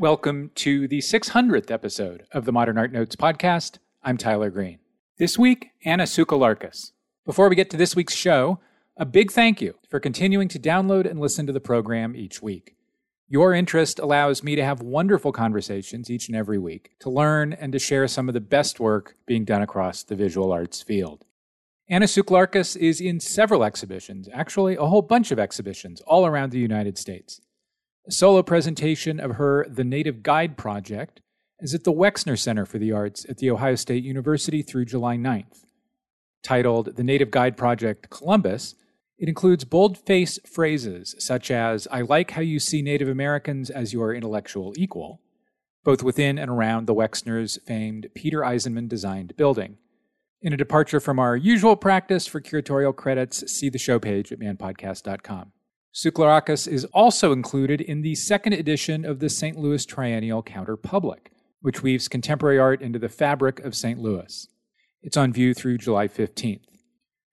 Welcome to the 600th episode of the Modern Art Notes podcast. I'm Tyler Green. This week, Anna Tsouhlarakis. Before we get to this week's show, a big thank you for continuing to download and listen to the program each week. Your interest allows me to have wonderful conversations each and every week, to learn and to share some of the best work being done across the visual arts field. Anna Tsouhlarakis is in several exhibitions, actually, a whole bunch of exhibitions all around the United States. A solo presentation of her The Native Guide Project is at the Wexner Center for the Arts at The Ohio State University through July 9th. Titled The Native Guide Project Columbus, it includes bold-face phrases such as, I like how you see Native Americans as your intellectual equal, both within and around the Wexner's famed Peter Eisenman designed building. In a departure from our usual practice for curatorial credits, see the show page at manpodcast.com. Tsouhlarakis is also included in the second edition of the St. Louis Triennial Counterpublic, which weaves contemporary art into the fabric of St. Louis. It's on view through July 15th.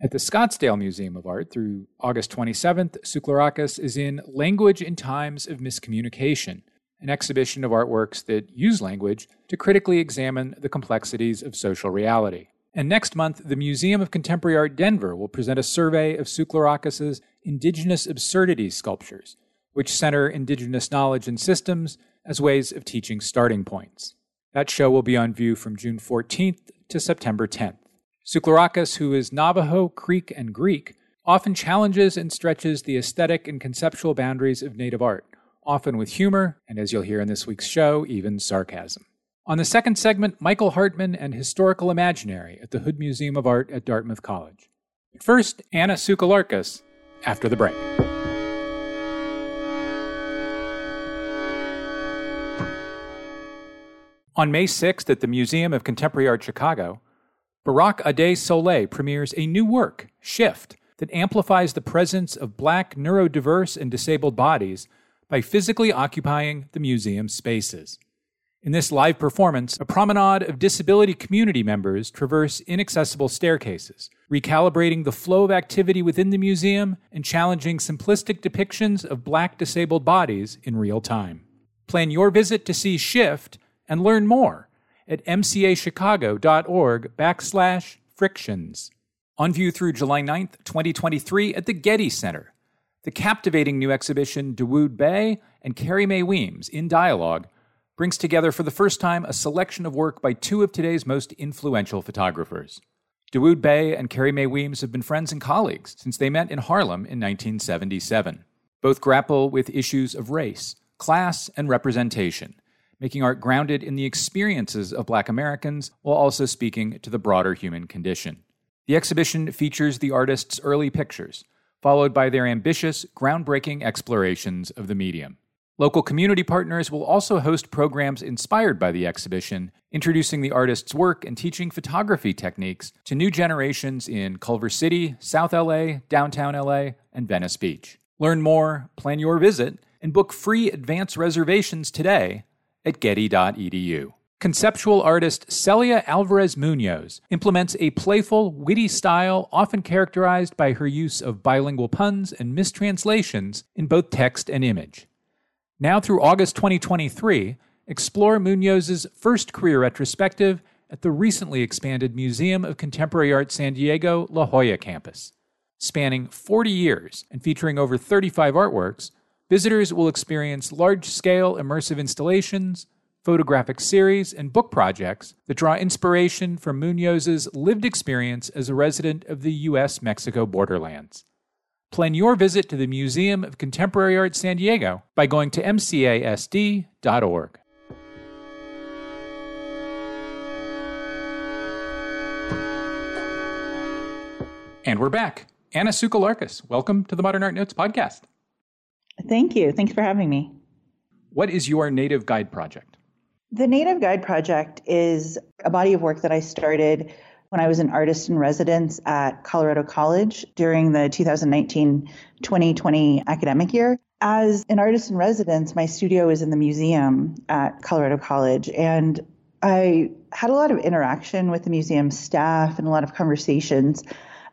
At the Scottsdale Museum of Art through August 27th, Tsouhlarakis is in Language in Times of Miscommunication, an exhibition of artworks that use language to critically examine the complexities of social reality. And next month, the Museum of Contemporary Art Denver will present a survey of Tsouhlarakis' Indigenous Absurdities sculptures, which center Indigenous knowledge and systems as ways of teaching starting points. That show will be on view from June 14th to September 10th. Tsouhlarakis, who is Navajo, Creek, and Greek, often challenges and stretches the aesthetic and conceptual boundaries of Native art, often with humor, and as you'll hear in this week's show, even sarcasm. On the second segment, Michael Hartman and Historical Imaginary at the Hood Museum of Art at Dartmouth College. First, Anna Tsouhlarakis after the break. On May 6th at the Museum of Contemporary Art Chicago, Barak adé Soleil premieres a new work, Shift, that amplifies the presence of black, neurodiverse, and disabled bodies by physically occupying the museum's spaces. In this live performance, a promenade of disability community members traverse inaccessible staircases, recalibrating the flow of activity within the museum and challenging simplistic depictions of black disabled bodies in real time. Plan your visit to see Shift and learn more at mcachicago.org backslash frictions. On view through July 9th, 2023 at the Getty Center. The captivating new exhibition Dawoud Bey and Carrie Mae Weems in dialogue brings together for the first time a selection of work by two of today's most influential photographers. Dawoud Bey and Carrie Mae Weems have been friends and colleagues since they met in Harlem in 1977. Both grapple with issues of race, class, and representation, making art grounded in the experiences of Black Americans while also speaking to the broader human condition. The exhibition features the artists' early pictures, followed by their ambitious, groundbreaking explorations of the medium. Local community partners will also host programs inspired by the exhibition, introducing the artist's work and teaching photography techniques to new generations in Culver City, South LA, downtown LA, and Venice Beach. Learn more, plan your visit, and book free advance reservations today at getty.edu. Conceptual artist Celia Alvarez Munoz implements a playful, witty style often characterized by her use of bilingual puns and mistranslations in both text and image. Now through August 2023, explore Munoz's first career retrospective at the recently expanded Museum of Contemporary Art San Diego La Jolla campus. Spanning 40 years and featuring over 35 artworks, visitors will experience large scale immersive installations, photographic series, and book projects that draw inspiration from Munoz's lived experience as a resident of the U.S. Mexico borderlands. Plan your visit to the Museum of Contemporary Art San Diego by going to mcasd.org. And we're back. Anna Tsouhlarakis, welcome to the Modern Art Notes podcast. Thank you. Thanks for having me. What is your Native Guide project? The Native Guide project is a body of work that I started when I was an artist in residence at Colorado College during the 2019 2020 academic year. As an artist in residence, my studio is in the museum at Colorado College, and I had a lot of interaction with the museum staff and a lot of conversations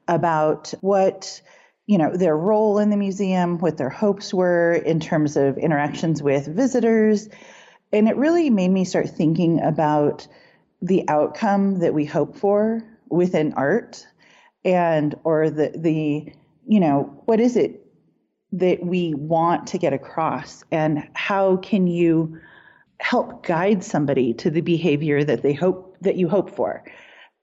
about what you know their role in the museum what their hopes were in terms of interactions with visitors And it really made me start thinking about the outcome that we hope for within art and or the the you know what is it that we want to get across? And how can you help guide somebody to the behavior that they hope that you hope for?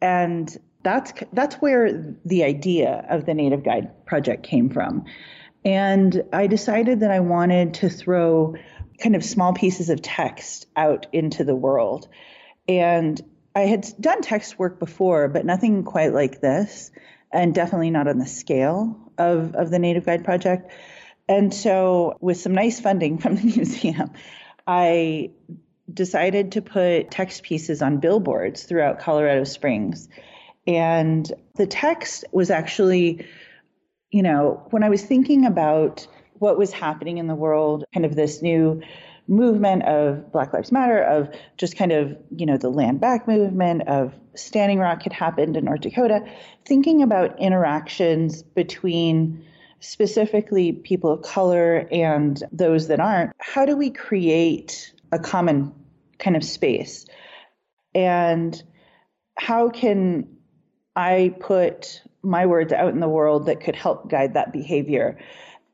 And that's that's where the idea of the native guide project came from. And i decided that i wanted to throw kind of small pieces of text out into the world and i had done text work before but nothing quite like this and definitely not on the scale of, of the native guide project and so with some nice funding from the museum i decided to put text pieces on billboards throughout Colorado Springs. And the text was actually, you know, when I was thinking about what was happening in the world, kind of this new movement of Black Lives Matter, of just kind of, you know, the land back movement, of Standing Rock had happened in North Dakota, thinking about interactions between specifically people of color and those that aren't, how do we create a common kind of space. And how can I put my words out in the world that could help guide that behavior?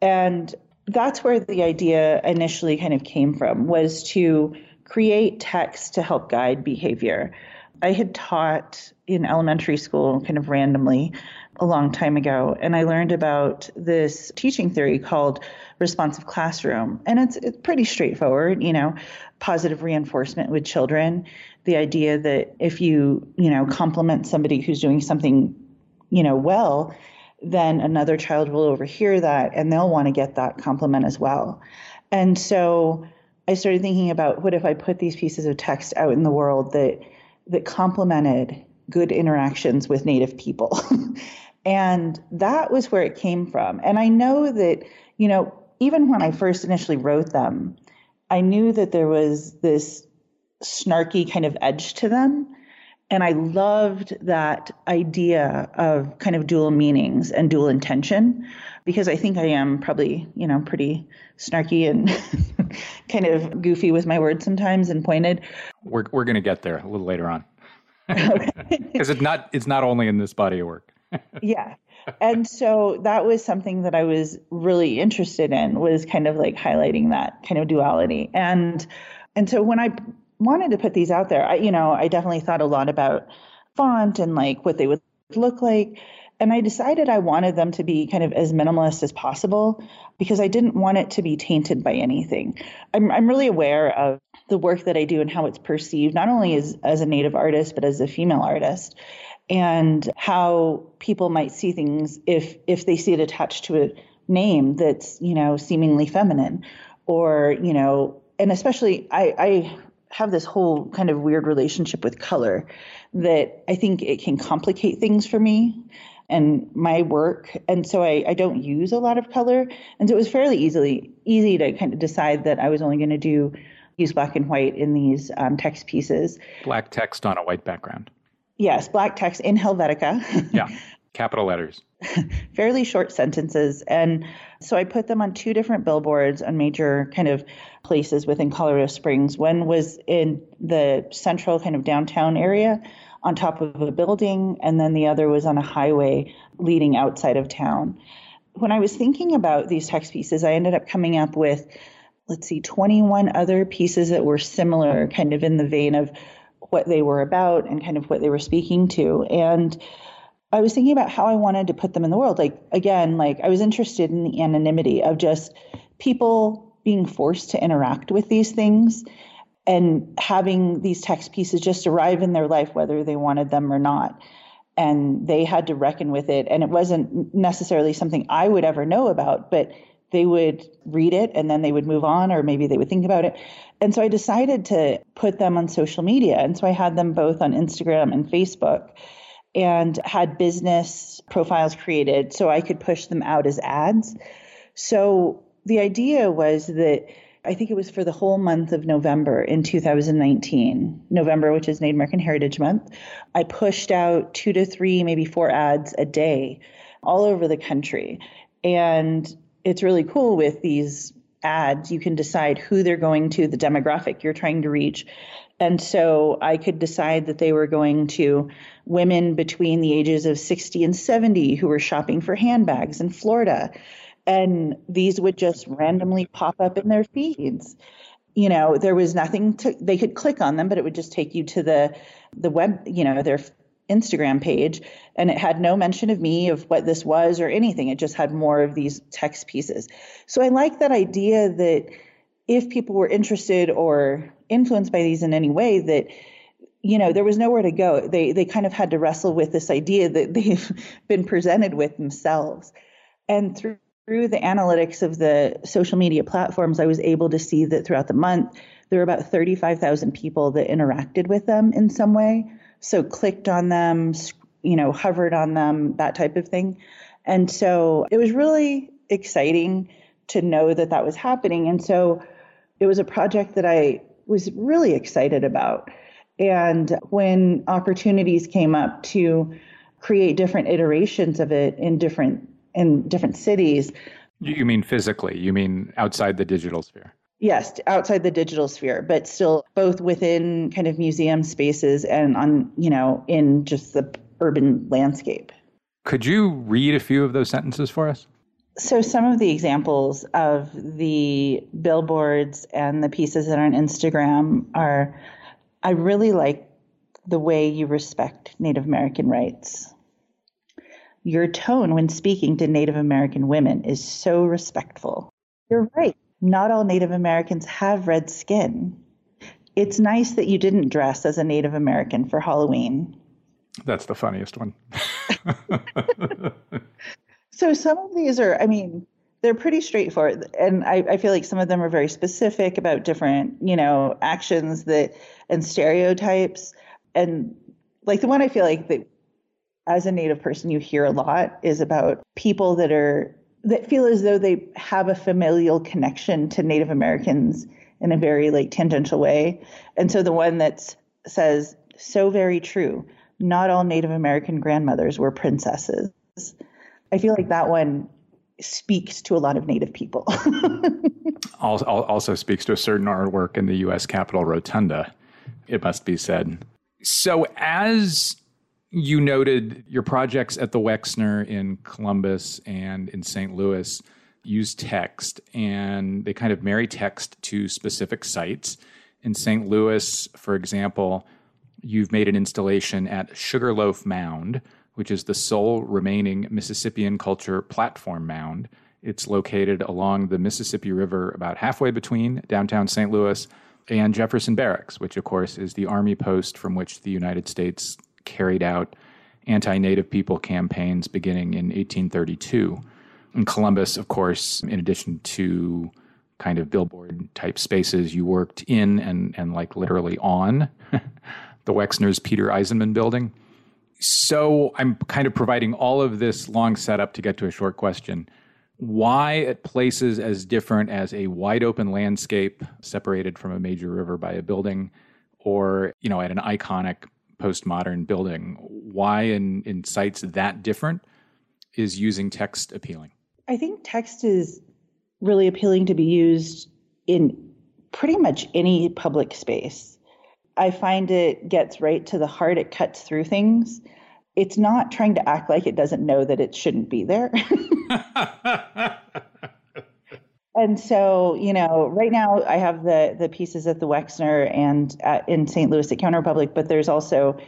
And that's where the idea initially kind of came from was to create text to help guide behavior. I had taught in elementary school kind of randomly a long time ago, and I learned about this teaching theory called responsive classroom. And it's, it's pretty straightforward, you know, positive reinforcement with children. The idea that if you, you know, compliment somebody who's doing something, you know, well, then another child will overhear that and they'll want to get that compliment as well. And so I started thinking about what if I put these pieces of text out in the world that that complemented good interactions with native people. and that was where it came from. And I know that, you know, even when I first initially wrote them, I knew that there was this snarky kind of edge to them. And I loved that idea of kind of dual meanings and dual intention because I think I am probably, you know, pretty snarky and kind of goofy with my words sometimes and pointed. We're, we're going to get there a little later on. Because it's not it's not only in this body of work. yeah and so that was something that I was really interested in was kind of like highlighting that kind of duality. And and so when I wanted to put these out there, I you know, I definitely thought a lot about font and like what they would look like. And I decided I wanted them to be kind of as minimalist as possible because I didn't want it to be tainted by anything. I'm, I'm really aware of the work that I do and how it's perceived, not only as, as a Native artist, but as a female artist and how people might see things if if they see it attached to a name that's you know seemingly feminine or you know and especially I, I have this whole kind of weird relationship with color that I think it can complicate things for me and my work and so I, I don't use a lot of color and so it was fairly easily easy to kind of decide that I was only going to do use black and white in these um, text pieces black text on a white background Yes, black text in Helvetica. yeah, capital letters. Fairly short sentences. And so I put them on two different billboards on major kind of places within Colorado Springs. One was in the central kind of downtown area on top of a building, and then the other was on a highway leading outside of town. When I was thinking about these text pieces, I ended up coming up with, let's see, 21 other pieces that were similar, kind of in the vein of what they were about and kind of what they were speaking to. And I was thinking about how I wanted to put them in the world. Like, again, like I was interested in the anonymity of just people being forced to interact with these things and having these text pieces just arrive in their life, whether they wanted them or not. And they had to reckon with it. And it wasn't necessarily something I would ever know about, but they would read it and then they would move on, or maybe they would think about it. And so I decided to put them on social media. And so I had them both on Instagram and Facebook and had business profiles created so I could push them out as ads. So the idea was that I think it was for the whole month of November in 2019, November, which is Native American Heritage Month. I pushed out two to three, maybe four ads a day all over the country. And it's really cool with these ads, you can decide who they're going to, the demographic you're trying to reach. And so I could decide that they were going to women between the ages of 60 and 70 who were shopping for handbags in Florida. And these would just randomly pop up in their feeds. You know, there was nothing to, they could click on them, but it would just take you to the, the web, you know, their Instagram page. And it had no mention of me, of what this was or anything. It just had more of these text pieces. So I like that idea that if people were interested or influenced by these in any way, that you know there was nowhere to go. They they kind of had to wrestle with this idea that they've been presented with themselves. And through through the analytics of the social media platforms i was able to see that throughout the month there were about 35,000 people that interacted with them in some way. So clicked on them you know hovered on them that type of thing. And so it was really exciting to know that that was happening. And so it was a project that i was really excited about and when opportunities came up to create different iterations of it in different in different cities. You mean physically? You mean outside the digital sphere? Yes, outside the digital sphere, but still both within kind of museum spaces and on, you know, in just the urban landscape. Could you read a few of those sentences for us? So, some of the examples of the billboards and the pieces that are on Instagram are I really like the way you respect Native American rights. Your tone when speaking to Native American women is so respectful. You're right. Not all Native Americans have red skin. It's nice that you didn't dress as a Native American for Halloween. That's the funniest one. so some of these are, I mean, they're pretty straightforward and I, I, feel like some of them are very specific about different you know actions that and stereotypes. And like the one i feel like that as a native person you hear a lot is about people that are that feel as though they have a familial connection to native americans in a very like tangential way. And so the one that says so very true. Not all native american grandmothers were princesses i feel like that one speaks to a lot of Native people. also speaks to a certain artwork in the U.S. Capitol Rotunda, it must be said. So, as you noted, your projects at the Wexner in Columbus and in St. Louis use text, and they kind of marry text to specific sites. In St. Louis, for example, you've made an installation at Sugarloaf Mound, which is the sole remaining Mississippian culture platform mound. It's located along the Mississippi River, about halfway between downtown St. Louis and Jefferson Barracks, which, of course, is the army post from which the United States carried out anti native people campaigns beginning in 1832. In Columbus, of course, in addition to kind of billboard type spaces, you worked in and, and like literally on the Wexner's Peter Eisenman building. So I'm kind of providing all of this long setup to get to a short question. Why at places as different as a wide open landscape separated from a major river by a building or, you know, at an iconic postmodern building, why in, in sites that different is using text appealing? I think text is really appealing to be used in pretty much any public space. I find it gets right to the heart. It cuts through things. It's not trying to act like it doesn't know that it shouldn't be there. and so, you know, right now I have the the pieces at the Wexner and at, in St. Louis at Counterpublic, but there's also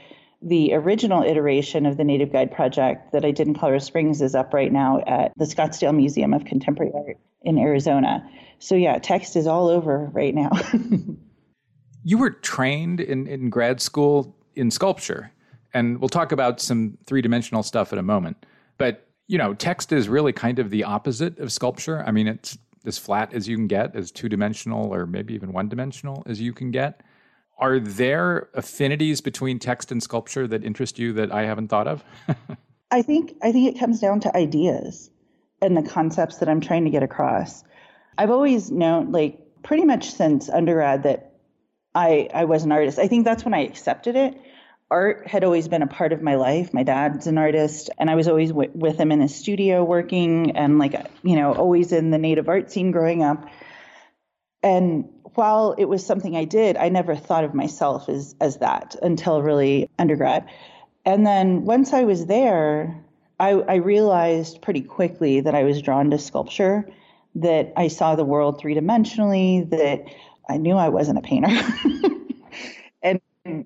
the original iteration of the Native Guide project that I did in Colorado Springs is up right now at the Scottsdale Museum of Contemporary Art in Arizona. So yeah, text is all over right now. You were trained in, in grad school in sculpture, and we'll talk about some three dimensional stuff in a moment. But, you know, text is really kind of the opposite of sculpture. I mean, it's as flat as you can get, as two dimensional or maybe even one dimensional as you can get. Are there affinities between text and sculpture that interest you that I haven't thought of? I think I think it comes down to ideas and the concepts that I'm trying to get across. I've always known like pretty much since undergrad that I, I was an artist. I think that's when I accepted it. Art had always been a part of my life. My dad's an artist, and I was always w- with him in his studio working and, like, you know, always in the native art scene growing up. And while it was something I did, I never thought of myself as as that until really undergrad. And then once I was there, I, I realized pretty quickly that I was drawn to sculpture, that I saw the world three dimensionally, that I knew I wasn't a painter. and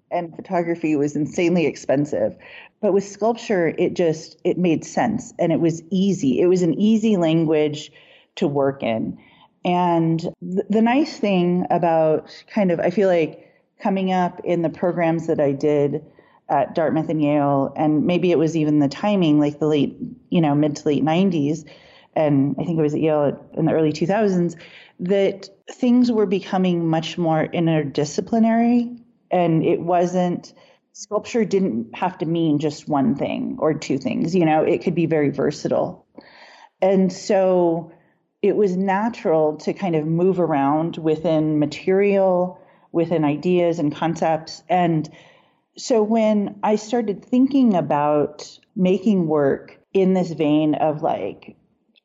and photography was insanely expensive. But with sculpture it just it made sense and it was easy. It was an easy language to work in. And th- the nice thing about kind of, I feel like coming up in the programs that I did at Dartmouth and Yale, and maybe it was even the timing, like the late, you know, mid to late 90s, and I think it was at Yale in the early 2000s, that things were becoming much more interdisciplinary, and it wasn't sculpture didn't have to mean just one thing or two things. You know, it could be very versatile, and so it was natural to kind of move around within material, within ideas and concepts. And so when I started thinking about making work in this vein of like,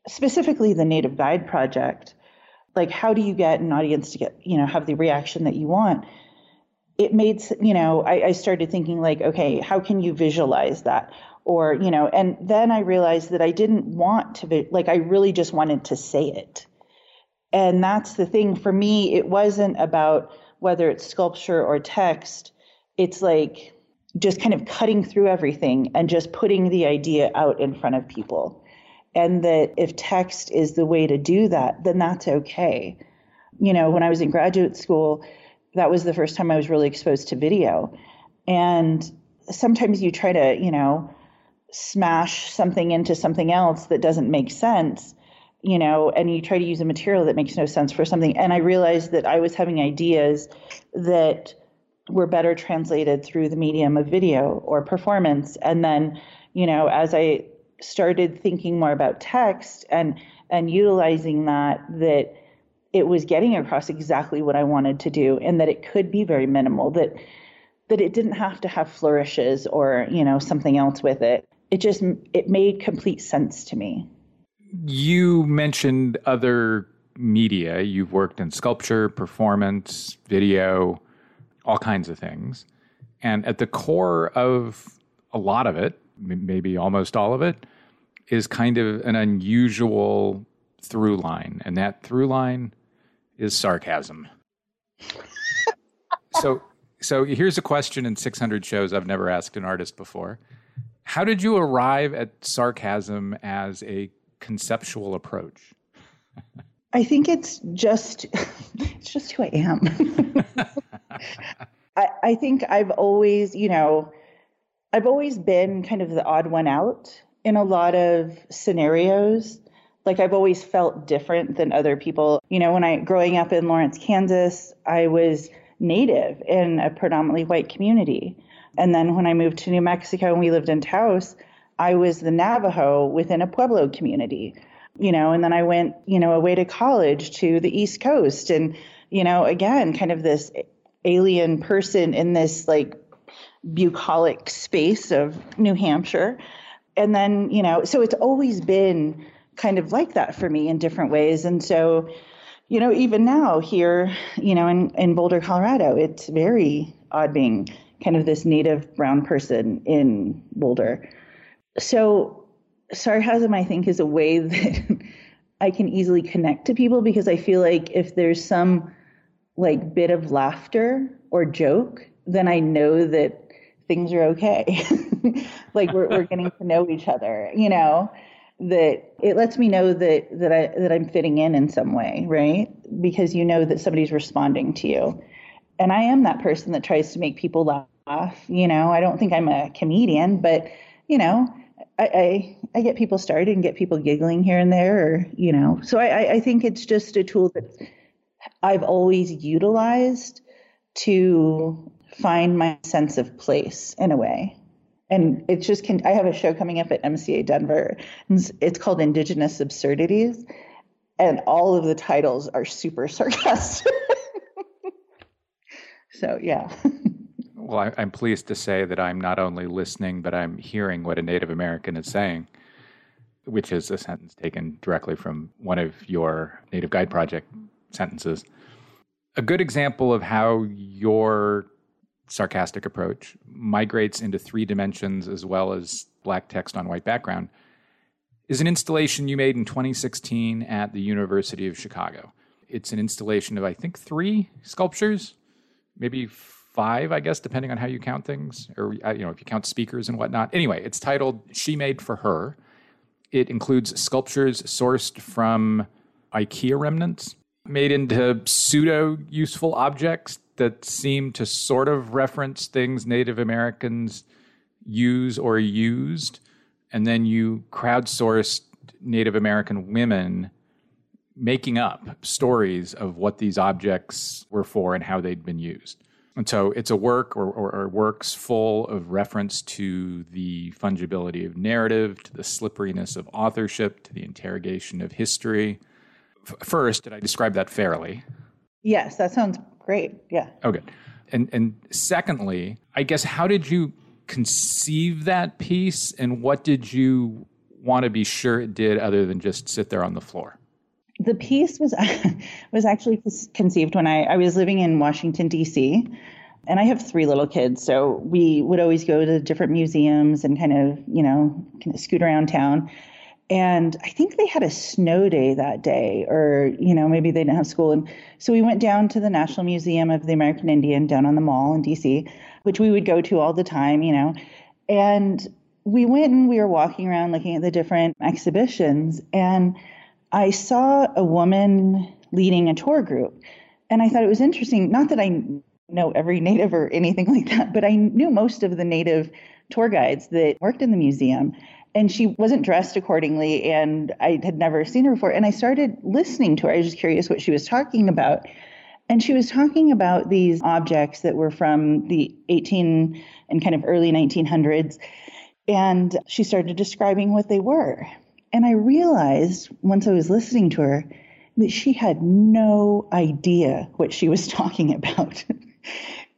specifically the Native Guide Project, like how do you get an audience to get, you know, have the reaction that you want? It made, you know, I, I started thinking like, okay, how can you visualize that? or you know and then i realized that i didn't want to like i really just wanted to say it and that's the thing for me it wasn't about whether it's sculpture or text it's like just kind of cutting through everything and just putting the idea out in front of people and that if text is the way to do that then that's okay. You know when i was in graduate school that was the first time i was really exposed to video. And sometimes you try to you know smash something into something else that doesn't make sense you know and you try to use a material that makes no sense for something. And i realized that i was having ideas that were better translated through the medium of video or performance. And then you know as i started thinking more about text and and utilizing that that it was getting across exactly what i wanted to do and that it could be very minimal that that it didn't have to have flourishes or you know something else with it it just it made complete sense to me. You mentioned other media. You've worked in sculpture, performance, video, all kinds of things. And at the core of a lot of it, maybe almost all of it, is kind of an unusual through line. And that through line is sarcasm. so so here's a question in 600 shows I've never asked an artist before. How did you arrive at sarcasm as a conceptual approach? I think it's just it's just who I am. I, I think I've always, you know, I've always been kind of the odd one out in a lot of scenarios. Like I've always felt different than other people. You know, when I growing up in Lawrence, Kansas, I was native in a predominantly white community. And then when I moved to New Mexico and we lived in Taos, I was the Navajo within a Pueblo community, you know, and then I went, you know, away to college to the East Coast. And, you know, again, kind of this alien person in this like bucolic space of New Hampshire. And then, you know, so it's always been kind of like that for me in different ways. And so, you know, even now here, you know, in, in Boulder, Colorado, it's very odd being kind of this native brown person in Boulder. So sarcasm, I think, is a way that I can easily connect to people because I feel like if there's some like bit of laughter or joke, then I know that things are okay. like we're we're getting to know each other, you know. That it lets me know that that I that I'm fitting in in some way, right? Because you know that somebody's responding to you. And I am that person that tries to make people laugh. You know, I don't think I'm a comedian, but you know, I, I, I get people started and get people giggling here and there, or you know. So I, I think it's just a tool that I've always utilized to find my sense of place in a way. And it's just can I have a show coming up at MCA Denver. It's called Indigenous Absurdities, and all of the titles are super sarcastic. so yeah. Well, I, am pleased to say that I'm not only listening, but I'm hearing what a Native American is saying, which is a sentence taken directly from one of your Native Guide Project sentences. A good example of how your sarcastic approach migrates into three dimensions as well as black text on white background is an installation you made in 2016 at the University of Chicago. It's an installation of, I think, three sculptures, maybe five, I guess, depending on how you count things, or uh, you know, if you count speakers and whatnot. Anyway, it's titled "She Made for Her." It includes sculptures sourced from IKEA remnants, made into pseudo useful objects that seem to sort of reference things Native Americans use or used, and then you crowdsourced Native American women making up stories of what these objects were for and how they'd been used. And so it's a work or, or, or, works full of reference to the fungibility of narrative, to the slipperiness of authorship, to the interrogation of history. F- first, did I describe that fairly? Yes, that sounds great. Yeah. Okay. And and secondly, I guess how did you conceive that piece and what did you want to be sure it did other than just sit there on the floor? The piece was was actually conceived when I, I was living in Washington D.C. and I have three little kids, so we would always go to different museums and kind of you know kind of scoot around town. And I think they had a snow day that day, or you know maybe they didn't have school, and so we went down to the National Museum of the American Indian down on the mall in D.C., which we would go to all the time, you know, and we went and we were walking around looking at the different exhibitions and I saw a woman leading a tour group. And I thought it was interesting, not that I know every native or anything like that, but I knew most of the native tour guides that worked in the museum. And she wasn't dressed accordingly, and I had never seen her before. And I started listening to her. I was just curious what she was talking about. And she was talking about these objects that were from the 18 and kind of early 1900s. And she started describing what they were. And I realized once I was listening to her that she had no idea what she was talking about.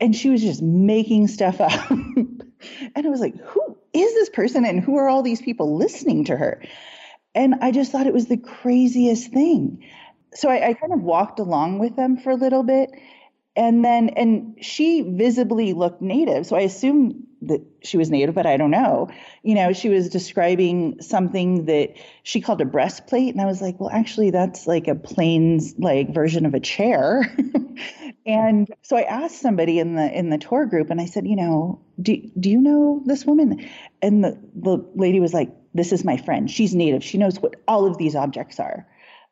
and she was just making stuff up. and I was like, who is this person and who are all these people listening to her? And I just thought it was the craziest thing. So I, I kind of walked along with them for a little bit. And then, and she visibly looked native. So I assumed that she was native, but I don't know. You know, she was describing something that she called a breastplate, and I was like, well, actually, that's like a plains like version of a chair. and so I asked somebody in the in the tour group, and I said, you know, do do you know this woman? And the the lady was like, this is my friend. She's native. She knows what all of these objects are.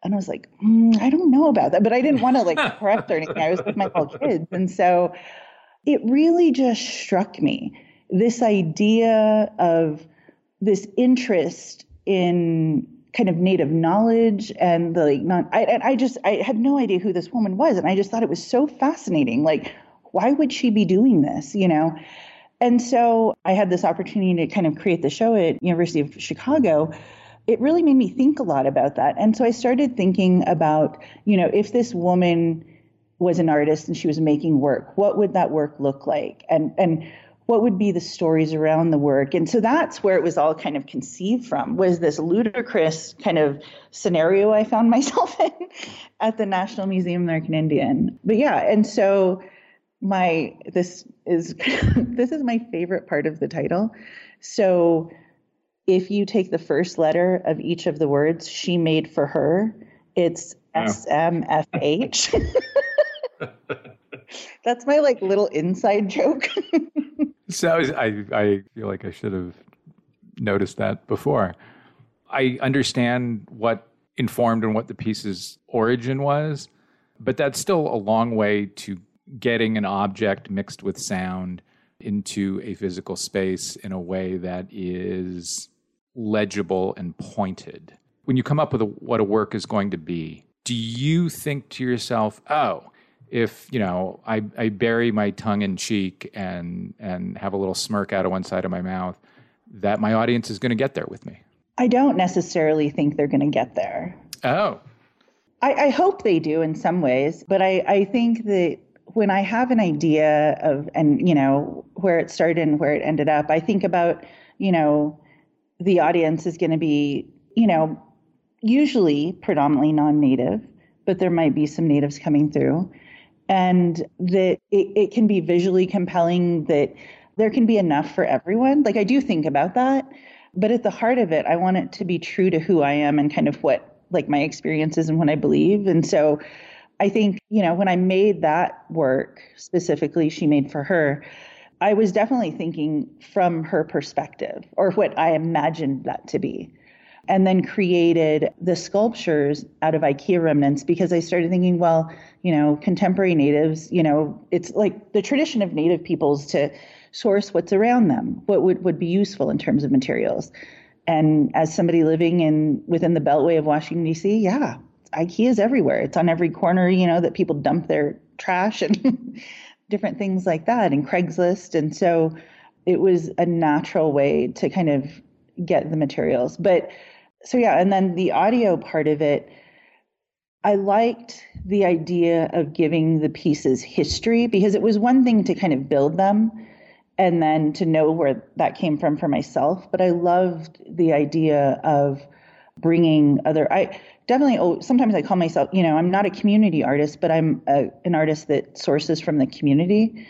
And I was like, mm, I don't know about that, but I didn't want to like correct or anything. I was with my little kids, and so it really just struck me this idea of this interest in kind of native knowledge and the like not I I just I had no idea who this woman was and I just thought it was so fascinating like why would she be doing this you know? And so I had this opportunity to kind of create the show at University of Chicago. It really made me think a lot about that. And so I started thinking about you know if this woman was an artist and she was making work what would that work look like? And and what would be the stories around the work? And so that's where it was all kind of conceived from was this ludicrous kind of scenario i found myself in at the national museum of american indian. But yeah and so my this is this is my favorite part of the title. So if you take the first letter of each of the words she made for her it's smfh that's my like little inside joke so I, I feel like I should have noticed that before. I understand what informed and what the piece's origin was, but that's still a long way to getting an object mixed with sound into a physical space in a way that is legible and pointed. When you come up with a, what a work is going to be, do you think to yourself, oh, if you know I, I bury my tongue in cheek and and have a little smirk out of one side of my mouth, that my audience is going to get there with me. I don't necessarily think they're going to get there. Oh. I, I hope they do in some ways, but I, I think that when I have an idea of and you know where it started and where it ended up, I think about you know the audience is going to be you know usually predominantly non-native, but there might be some natives coming through and that it, it can be visually compelling, that there can be enough for everyone. Like I do think about that. But at the heart of it, I want it to be true to who I am and kind of what like my experiences and what I believe. And so I think, you know, when I made that work specifically, she made for her, I was definitely thinking from her perspective or what I imagined that to be. And then created the sculptures out of IKEA remnants because I started thinking, well, you know, contemporary natives, you know, it's like the tradition of native peoples to source what's around them, what would, would be useful in terms of materials. And as somebody living in within the beltway of Washington D.C., yeah, IKEA is everywhere. It's on every corner, you know, that people dump their trash and different things like that, and Craigslist. And so it was a natural way to kind of get the materials. But so yeah, and then the audio part of it, I liked the idea of giving the pieces history because it was one thing to kind of build them and then to know where that came from for myself. But I loved the idea of bringing other. I definitely. Oh, sometimes I call myself. You know, I'm not a community artist, but I'm a, an artist that sources from the community.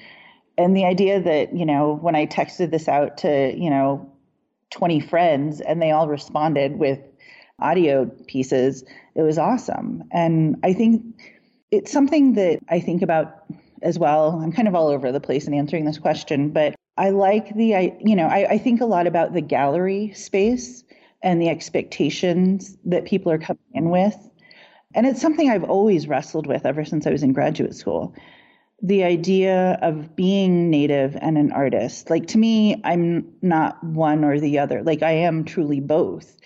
And the idea that you know, when I texted this out to you know, 20 friends, and they all responded with audio pieces, it was awesome. And I think it's something that I think about as well. I'm kind of all over the place in answering this question, but I like the, I, you know, I, I think a lot about the gallery space and the expectations that people are coming in with. And it's something I've always wrestled with ever since I was in graduate school. The idea of being native and an artist. Like to me, I'm not one or the other. Like I am truly both.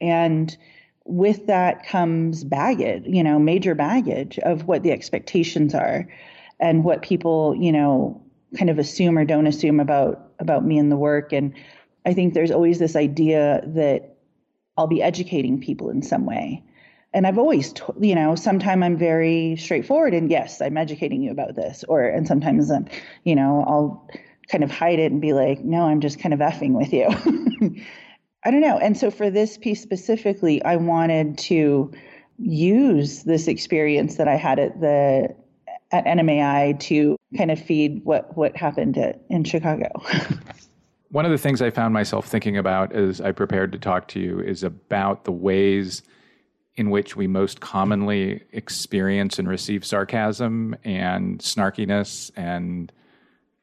And with that comes baggage, you know, major baggage of what the expectations are and what people, you know, kind of assume or don't assume about about me and the work. And I think there's always this idea that I'll be educating people in some way. And I've always, you know, sometimes I'm very straightforward and yes, I'm educating you about this. Or, and sometimes, I'm, you know, I'll kind of hide it and be like, no, I'm just kind of effing with you. I don't know. And so for this piece specifically, I wanted to use this experience that I had at the at NMAI to kind of feed what what happened at, in Chicago. One of the things I found myself thinking about as I prepared to talk to you is about the ways in which we most commonly experience and receive sarcasm and snarkiness and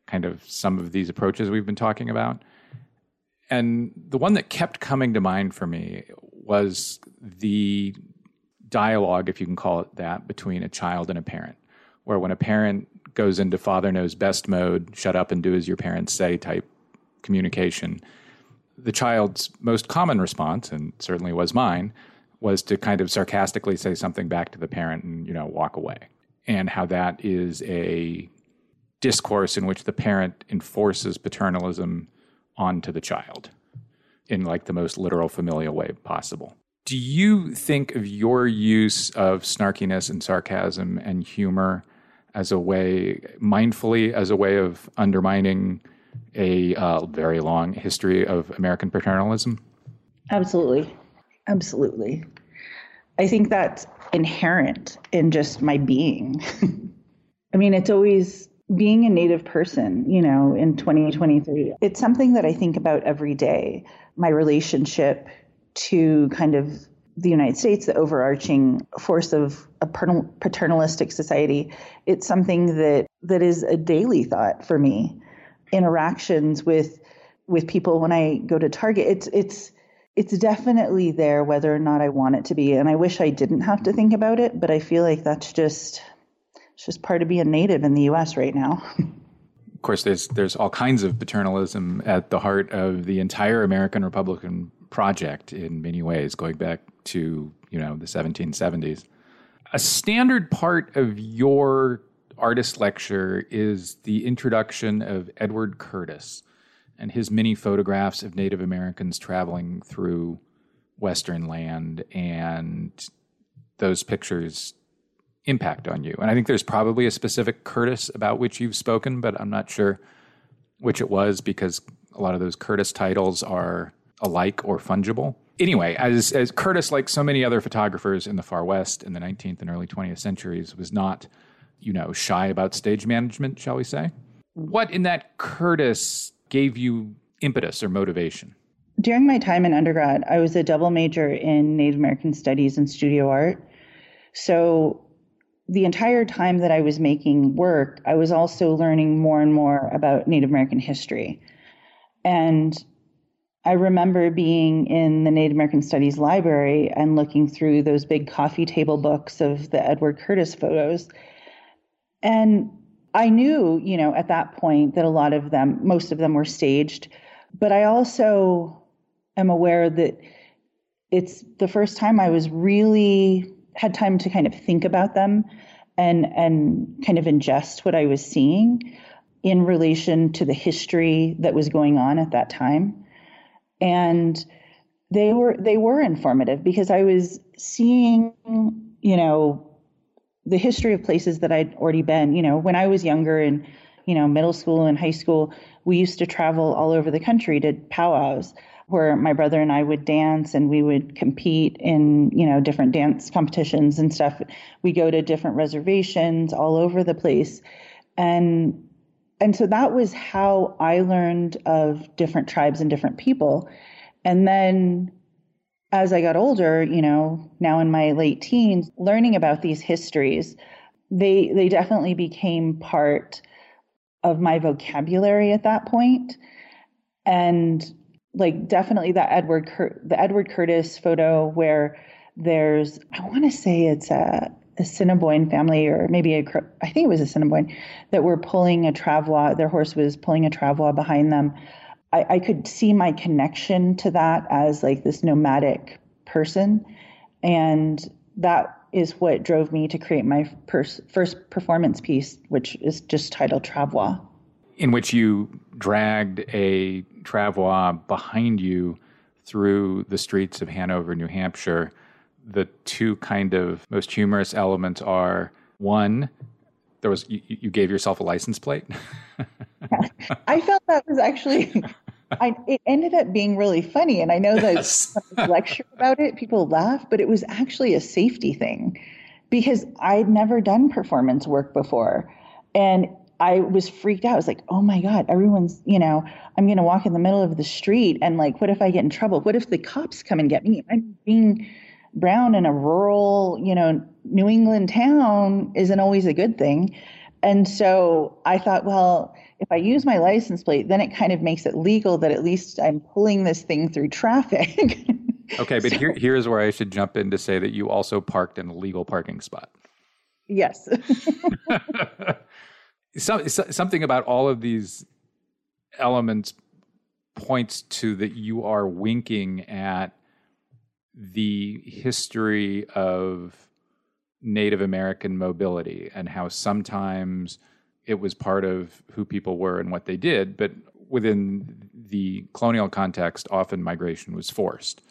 kind of some of these approaches we've been talking about. And the one that kept coming to mind for me was the dialogue, if you can call it that, between a child and a parent where when a parent goes into father knows best mode, shut up and do as your parents say type communication, the child's most common response, and certainly was mine, was to kind of sarcastically say something back to the parent and, you know, walk away. And how that is a discourse in which the parent enforces paternalism onto the child in like the most literal familial way possible. Do you think of your use of snarkiness and sarcasm and humor as a way, mindfully, as a way of undermining a uh, very long history of American paternalism? Absolutely. Absolutely. I think that's inherent in just my being. I mean, it's always being a native person, you know, in 2023. It's something that I think about every day. My relationship to kind of the United States, the overarching force of a paternalistic society, it's something that that is a daily thought for me. Interactions with with people when I go to Target, it's it's it's definitely there whether or not I want it to be. And I wish I didn't have to think about it, but I feel like that's just it's just part of being native in the US right now. of course there's there's all kinds of paternalism at the heart of the entire American Republican project in many ways, going back to you know the 1770s. A standard part of your artist lecture is the introduction of Edward Curtis and his many photographs of Native Americans traveling through Western land, and those pictures impact on you. And I think there's probably a specific Curtis about which you've spoken, but I'm not sure which it was because a lot of those Curtis titles are alike or fungible anyway, as, as Curtis, like so many other photographers in the far west in the 19th and early 20th centuries, was not you know, shy about stage management, shall we say. What in that Curtis gave you impetus or motivation? During my time in undergrad, I was a double major in Native American Studies and Studio Art. So the entire time that I was making work, I was also learning more and more about Native American history. And I remember being in the Native American Studies library and looking through those big coffee table books of the Edward Curtis photos. And I knew, you know, at that point that a lot of them, most of them were staged. But I also am aware that it's the first time I was really had time to kind of think about them and and kind of ingest what I was seeing in relation to the history that was going on at that time. And they were they were informative because I was seeing, you know, the history of places that I'd already been. You know, when I was younger in, you know, middle school and high school, we used to travel all over the country to powwows where my brother and I would dance and we would compete in, you know, different dance competitions and stuff. We go to different reservations all over the place. And and so that was how I learned of different tribes and different people. And then as I got older, you know, now in my late teens, learning about these histories, they they definitely became part of my vocabulary at that point. And like definitely that Edward Cur- the Edward Curtis photo where there's I want to say it's a Assiniboine family or maybe a I think it was a Assiniboine that were pulling a travois their horse was pulling a travois behind them I, I could see my connection to that as like this nomadic person and that is what drove me to create my pers- first performance piece which is just titled travois in which you dragged a travois behind you through the streets of Hanover, New Hampshire. The two kind of most humorous elements are one, there was you, you gave yourself a license plate. I felt that was actually I, it ended up being really funny. And I know that yes. lecture about it, people laugh, but it was actually a safety thing because I'd never done performance work before. And I was freaked out. I was like, oh my God, everyone's, you know, I'm going to walk in the middle of the street. And like, what if I get in trouble? What if the cops come and get me? I'm being brown in a rural, you know, New England town isn't always a good thing. And so I thought, well, if I use my license plate, then it kind of makes it legal that at least I'm pulling this thing through traffic. okay, but so, here here's where I should jump in to say that you also parked in a legal parking spot. Yes. so, something about all of these elements points to that you are winking at the history of Native American mobility and how sometimes it was part of who people were and what they did, but within the colonial context, often migration was forced.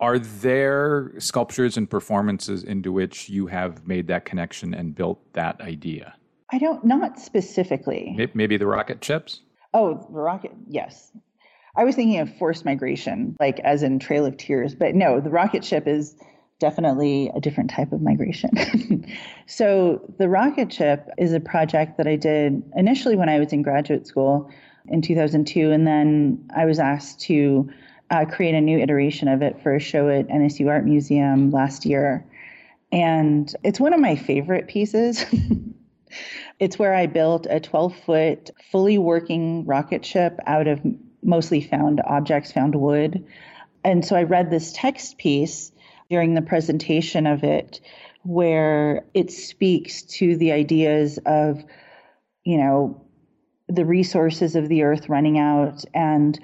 Are there sculptures and performances into which you have made that connection and built that idea? I don't, not specifically. Maybe the rocket ships? Oh, the rocket, yes. I was thinking of forced migration, like as in Trail of Tears, but no, the rocket ship is definitely a different type of migration. so, the rocket ship is a project that I did initially when I was in graduate school in 2002, and then I was asked to uh, create a new iteration of it for a show at NSU Art Museum last year. And it's one of my favorite pieces. It's where I built a 12 foot, fully working rocket ship out of mostly found objects, found wood. And so I read this text piece during the presentation of it where it speaks to the ideas of, you know, the resources of the earth running out and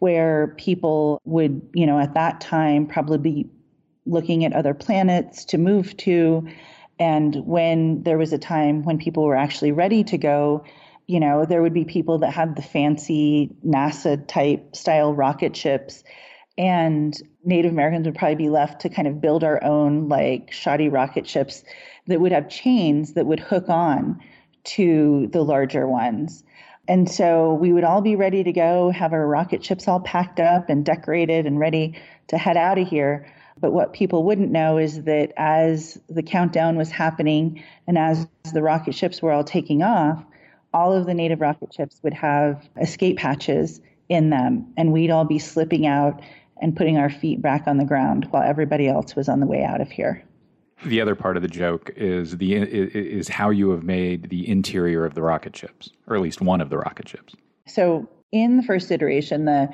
where people would, you know, at that time probably be looking at other planets to move to and when there was a time when people were actually ready to go, you know, there would be people that had the fancy NASA type style rocket ships. And Native Americans would probably be left to kind of build our own like shoddy rocket ships that would have chains that would hook on to the larger ones. And so we would all be ready to go, have our rocket ships all packed up and decorated and ready to head out of here. But what people wouldn't know is that as the countdown was happening and as the rocket ships were all taking off, all of the native rocket ships would have escape hatches in them, and we'd all be slipping out and putting our feet back on the ground while everybody else was on the way out of here. The other part of the joke is the is how you have made the interior of the rocket ships, or at least one of the rocket ships. So in the first iteration, the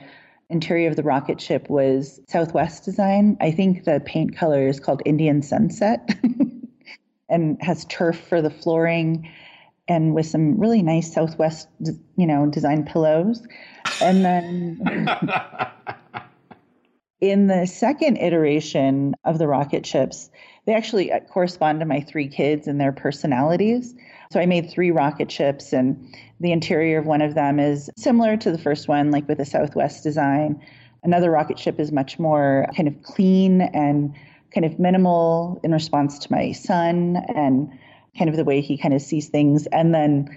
interior of the rocket ship was Southwest design. I think the paint color is called Indian Sunset and has turf for the flooring and with some really nice Southwest, you know, design pillows. And then in the second iteration of the rocket ships, they actually uh, correspond to my three kids and their personalities. So I made three rocket ships, and the interior of one of them is similar to the first one, like with a Southwest design. Another rocket ship is much more kind of clean and kind of minimal in response to my son and kind of the way he kind of sees things. And then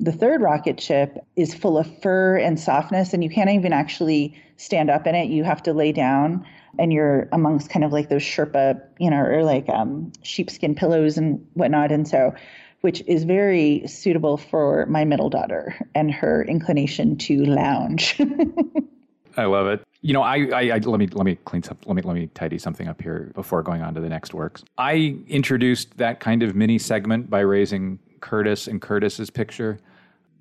the third rocket ship is full of fur and softness, and you can't even actually stand up in it. You have to lay down, and you're amongst kind of like those Sherpa, you know, or like um, sheepskin pillows and whatnot. And so, which is very suitable for my middle daughter and her inclination to lounge. I love it. You know, I, I, I, let me let me clean some let me let me tidy something up here before going on to the next works. I introduced that kind of mini segment by raising Curtis and Curtis's picture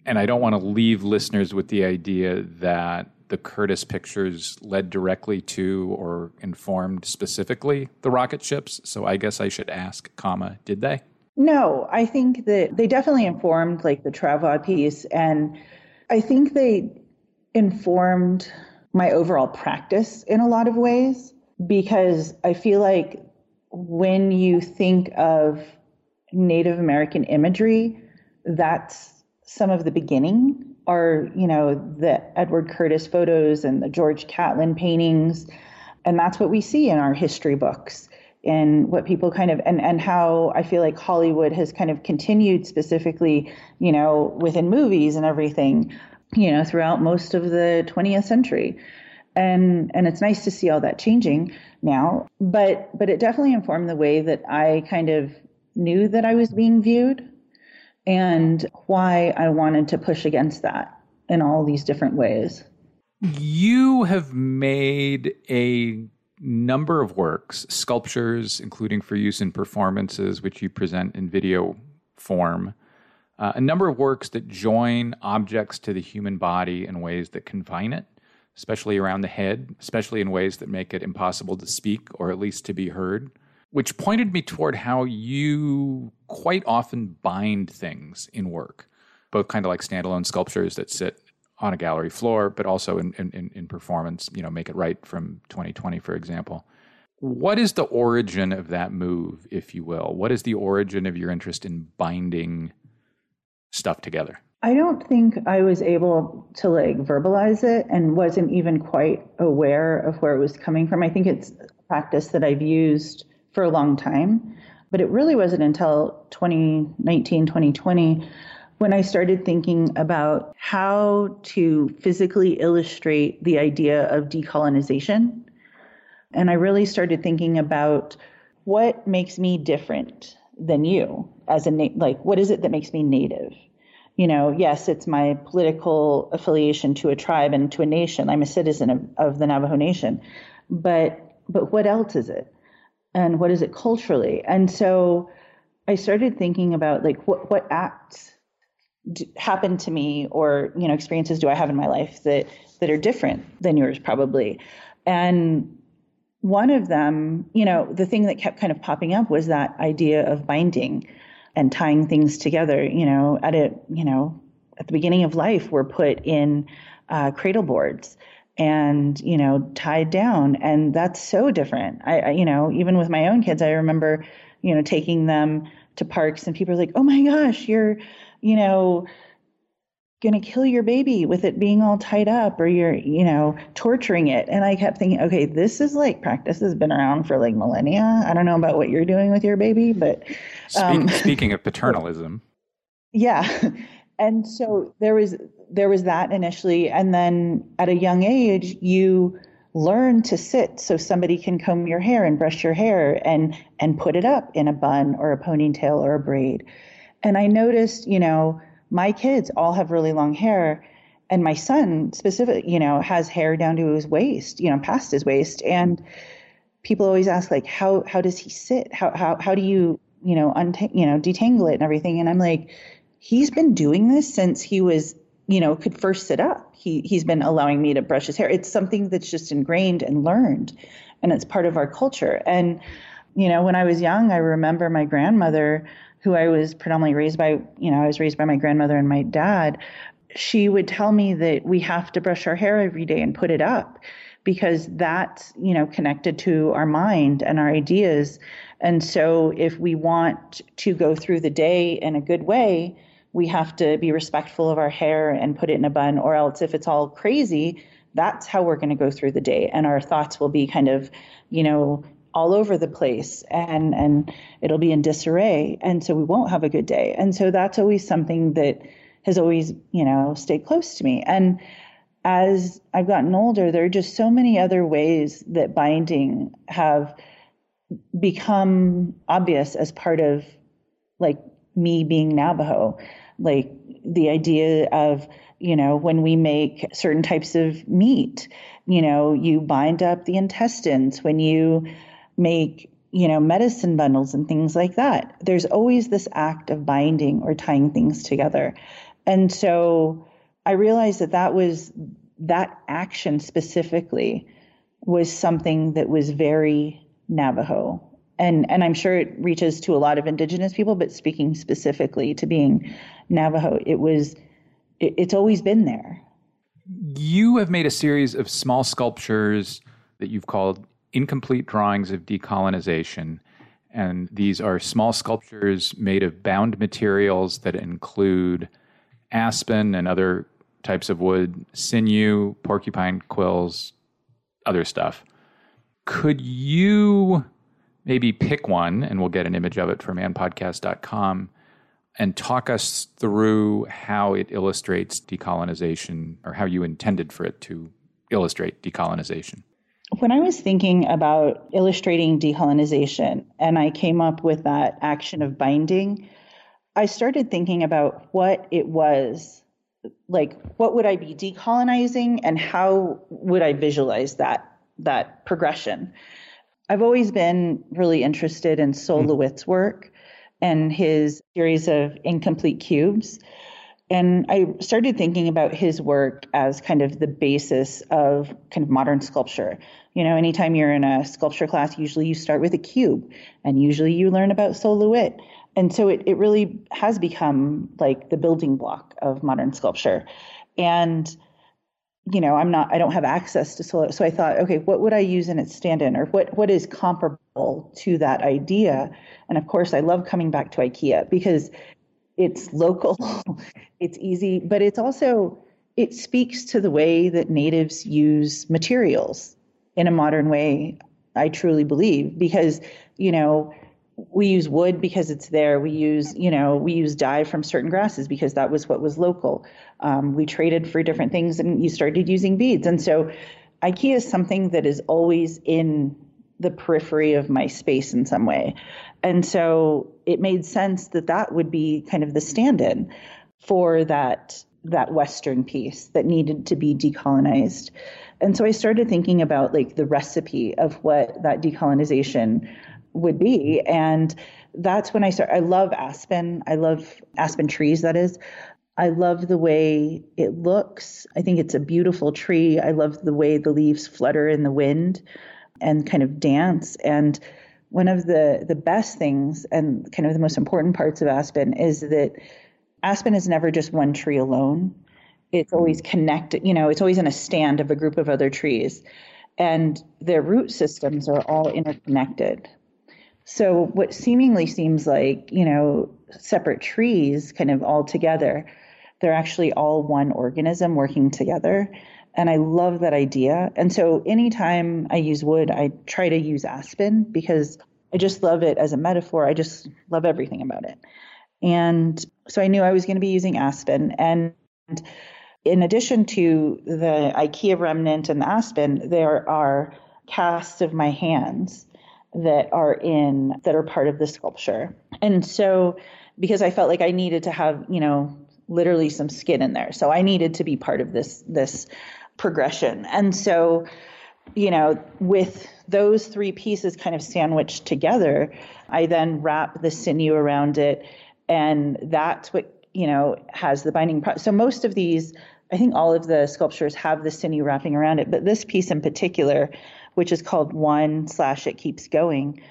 and I don't want to leave listeners with the idea that the Curtis pictures led directly to or informed specifically the rocket ships. So I guess I should ask, comma, did they? No, I think that they definitely informed like the Travois piece. And I think they informed my overall practice in a lot of ways because I feel like when you think of Native American imagery, that's some of the beginning are, you know, the Edward Curtis photos and the George Catlin paintings. And that's what we see in our history books and what people kind of and and how I feel like Hollywood has kind of continued specifically, you know, within movies and everything, you know, throughout most of the 20th century. And and it's nice to see all that changing now, but but it definitely informed the way that I kind of knew that I was being viewed and why I wanted to push against that in all these different ways. You have made a number of works, sculptures, including for use in performances, which you present in video form. Uh, a number of works that join objects to the human body in ways that confine it, especially around the head, especially in ways that make it impossible to speak or at least to be heard which pointed me toward how you quite often bind things in work, both kind of like standalone sculptures that sit on a gallery floor, but also in, in, in performance, you know, make it right from 2020, for example. What is the origin of that move, if you will? What is the origin of your interest in binding stuff together? I don't think I was able to like verbalize it and wasn't even quite aware of where it was coming from. I think it's a practice that I've used for a long time. But it really wasn't until 2019, 2020 when I started thinking about how to physically illustrate the idea of decolonization. And I really started thinking about what makes me different than you as a na- like what is it that makes me native? You know, yes, it's my political affiliation to a tribe and to a nation. I'm a citizen of, of the Navajo Nation. But but what else is it? And what is it culturally? And so i started thinking about like what what acts happened to me or you know experiences do i have in my life that that are different than yours probably? And one of them you know the thing that kept kind of popping up was that idea of binding and tying things together you know at a you know at the beginning of life we're put in uh, cradle boards and you know tied down. And that's so different. I, I, you know even with my own kids i remember you know taking them to parks and people are like oh my gosh you're you know going to kill your baby with it being all tied up or you're you know torturing it. And i kept thinking okay this is like practice has been around for like millennia. I don't know about what you're doing with your baby but um, Speak, speaking of paternalism. Yeah. And so there was there was that initially and then at a young age you learn to sit so somebody can comb your hair and brush your hair and and put it up in a bun or a ponytail or a braid. And I noticed, you know, my kids all have really long hair and my son specifically, you know, has hair down to his waist, you know, past his waist and people always ask like how how does he sit? How how how do you, you know, untang- you know, detangle it and everything? And I'm like he's been doing this since he was you know, could first sit up. He he's been allowing me to brush his hair. It's something that's just ingrained and learned, and it's part of our culture. And you know, when I was young, I remember my grandmother, who I was predominantly raised by. You know, I was raised by my grandmother and my dad. She would tell me that we have to brush our hair every day and put it up because that's you know connected to our mind and our ideas. And so, if we want to go through the day in a good way, we have to be respectful of our hair and put it in a bun, or else if it's all crazy, that's how we're going to go through the day. And our thoughts will be kind of, you know, all over the place and and it'll be in disarray and so we won't have a good day. And so that's always something that has always you know stayed close to me. And as i've gotten older there are just so many other ways that binding have become obvious as part of like me being navajo like the idea of you know when we make certain types of meat you know you bind up the intestines when you make you know medicine bundles and things like that. There's always this act of binding or tying things together. And so i realized that that was that action specifically was something that was very navajo and and I'm sure it reaches to a lot of indigenous people, but speaking specifically to being Navajo, it was it, it's always been there. You have made a series of small sculptures that you've called incomplete drawings of decolonization. And these are small sculptures made of bound materials that include aspen and other types of wood, sinew, porcupine quills, other stuff. Could you maybe pick one, and we'll get an image of it from manpodcast.com, and talk us through how it illustrates decolonization or how you intended for it to illustrate decolonization. When I was thinking about illustrating decolonization and I came up with that action of binding, I started thinking about what it was like what would I be decolonizing and how would I visualize that that progression. I've always been really interested in Sol mm-hmm. LeWitt's work and his series of incomplete cubes. And I started thinking about his work as kind of the basis of kind of modern sculpture. You know, anytime you're in a sculpture class, usually you start with a cube, and usually you learn about Sol LeWitt. And so it, it really has become like the building block of modern sculpture. And you know, I'm not, I don't have access to solar. So I thought, okay, what would I use in its stand-in, or what what is comparable to that idea? And of course, I love coming back to IKEA because it's local, it's easy, but it's also it speaks to the way that natives use materials in a modern way. I truly believe because you know we use wood because it's there. We use, you know, we use dye from certain grasses because that was what was local. Um, we traded for different things and you started using beads. And so IKEA is something that is always in the periphery of my space in some way. And so it made sense that that would be kind of the stand-in for that that western piece that needed to be decolonized. And so I started thinking about like the recipe of what that decolonization would be. And that's when I start. I love aspen. I love aspen trees, that is. I love the way it looks. I think it's a beautiful tree. I love the way the leaves flutter in the wind and kind of dance. And one of the, the best things and kind of the most important parts of aspen is that aspen is never just one tree alone. It's always mm. connected, you know, it's always in a stand of a group of other trees. And their root systems are all interconnected. So what seemingly seems like, you know, separate trees kind of all together, they're actually all one organism working together. And I love that idea. And so anytime I use wood, I try to use aspen because I just love it as a metaphor. I just love everything about it. And so I knew I was going to be using aspen. And In addition to the IKEA remnant and the aspen, there are casts of my hands that are in that are part of the sculpture. And so because I felt like I needed to have, you know, literally some skin in there. So I needed to be part of this this progression. And so, you know, with those three pieces kind of sandwiched together, I then wrap the sinew around it and that's what, you know, has the binding pro- so most of these I think all of the sculptures have the sinew wrapping around it, but this piece in particular, which is called One slash It Keeps Going,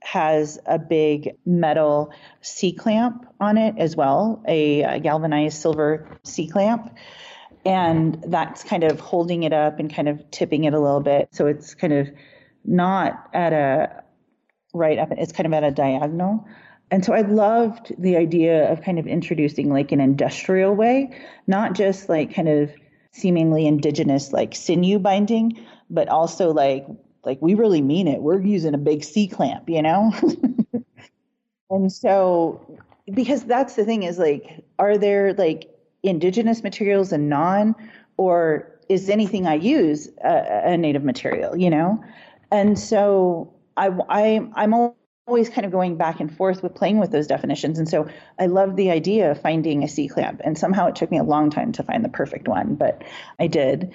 has a big metal C clamp on it as well, a, a galvanized silver C clamp. And that's kind of holding it up and kind of tipping it a little bit. So it's kind of not at a right up, it's kind of at a diagonal. And so I loved the idea of kind of introducing like an industrial way, not just like kind of seemingly indigenous like sinew binding, but also like like we really mean it. We're using a big C clamp, you know? and so because that's the thing is like are there like indigenous materials and non or is anything I use a, a native material, you know? And so I, I I'm always kind of going back and forth with playing with those definitions. And so I love the idea of finding a C clamp. And somehow it took me a long time to find the perfect one, but I did.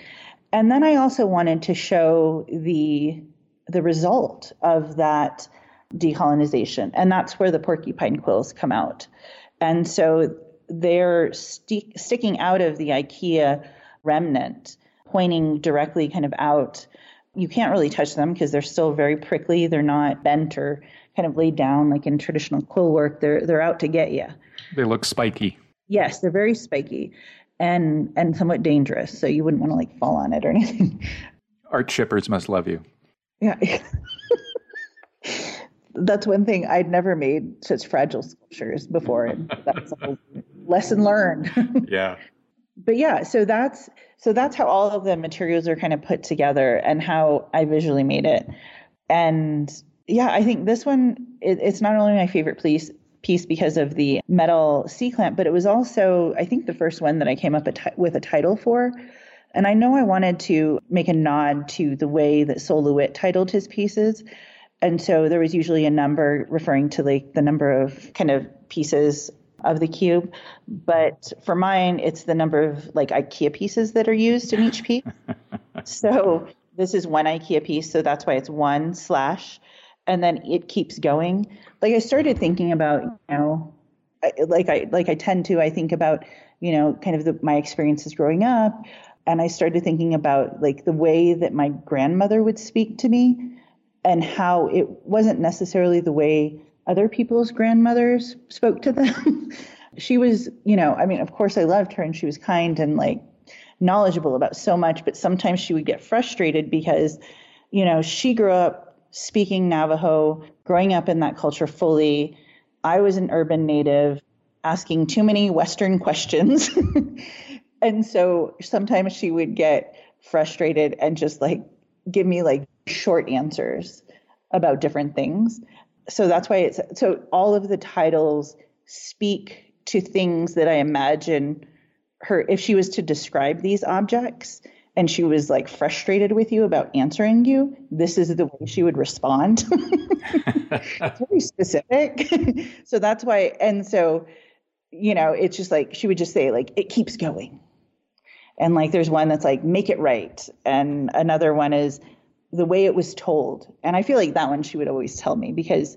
And then I also wanted to show the the result of that decolonization, and that's where the porcupine quills come out. And so they're st- sticking out of the IKEA remnant, pointing directly kind of out. You can't really touch them because they're still very prickly. They're not bent or kind of laid down like in traditional quill work. They're they're out to get you. They look spiky. Yes, they're very spiky and and somewhat dangerous. So you wouldn't want to like fall on it or anything. Art shippers must love you. Yeah. that's one thing I'd never made such fragile sculptures before, and that's a lesson learned. yeah. But yeah, so that's so that's how all of the materials are kind of put together and how I visually made it. And yeah, I think this one it, it's not only my favorite piece piece because of the metal C clamp, but it was also, I think, the first one that I came up with a title for. And I know I wanted to make a nod to the way that Sol LeWitt titled his pieces. And so there was usually a number referring to like the number of kind of pieces of the cube. But for mine, it's the number of like IKEA pieces that are used in each piece. so this is one IKEA piece. So that's why it's one slash and then it keeps going. Like I started thinking about, you know, like I like I tend to. I think about, you know, kind of the, my experiences growing up, and I started thinking about like the way that my grandmother would speak to me, and how it wasn't necessarily the way other people's grandmothers spoke to them. she was, you know, I mean, of course I loved her, and she was kind and like knowledgeable about so much, but sometimes she would get frustrated because, you know, she grew up speaking Navajo, growing up in that culture fully. I was an urban native, asking too many Western questions. and so sometimes she would get frustrated and just like give me like short answers about different things. So that's why it's so all of the titles speak to things that I imagine her if she was to describe these objects and she was like frustrated with you about answering you, this is the way she would respond. it's very specific. so that's why, and so, you know, it's just like she would just say, like, it keeps going. And like there's one that's like, make it right. And another one is the way it was told. And I feel like that one she would always tell me because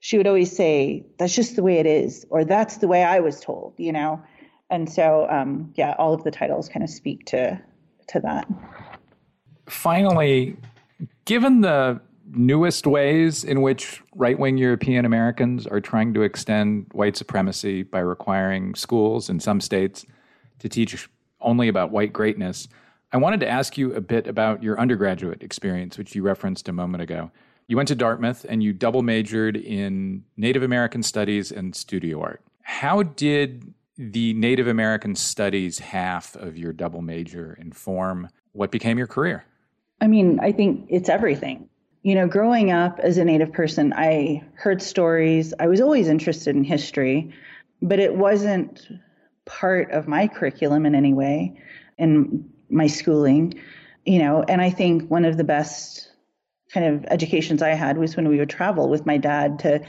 she would always say, that's just the way it is, or that's the way I was told, you know? And so, um, yeah, all of the titles kind of speak to to that. Finally, given the newest ways in which right wing European Americans are trying to extend white supremacy by requiring schools in some states to teach only about white greatness, I wanted to ask you a bit about your undergraduate experience, which you referenced a moment ago. You went to Dartmouth and you double majored in Native American Studies and Studio Art. How did the Native American studies half of your double major inform what became your career? I mean, I think it's everything. You know, growing up as a Native person, I heard stories. I was always interested in history, but it wasn't part of my curriculum in any way in my schooling, you know, and I think one of the best kind of educations I had was when we would travel with my dad to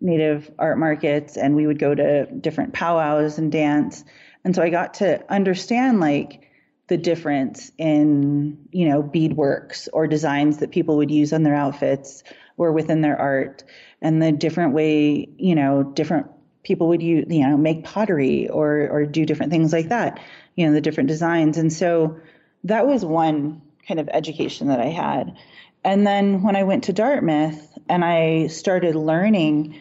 native art markets and we would go to different powwows and dance. And so I got to understand like the difference in, you know, beadworks or designs that people would use on their outfits or within their art and the different way, you know, different people would use, you know, make pottery or or do different things like that, you know, the different designs. And so that was one kind of education that I had. And then when I went to Dartmouth and I started learning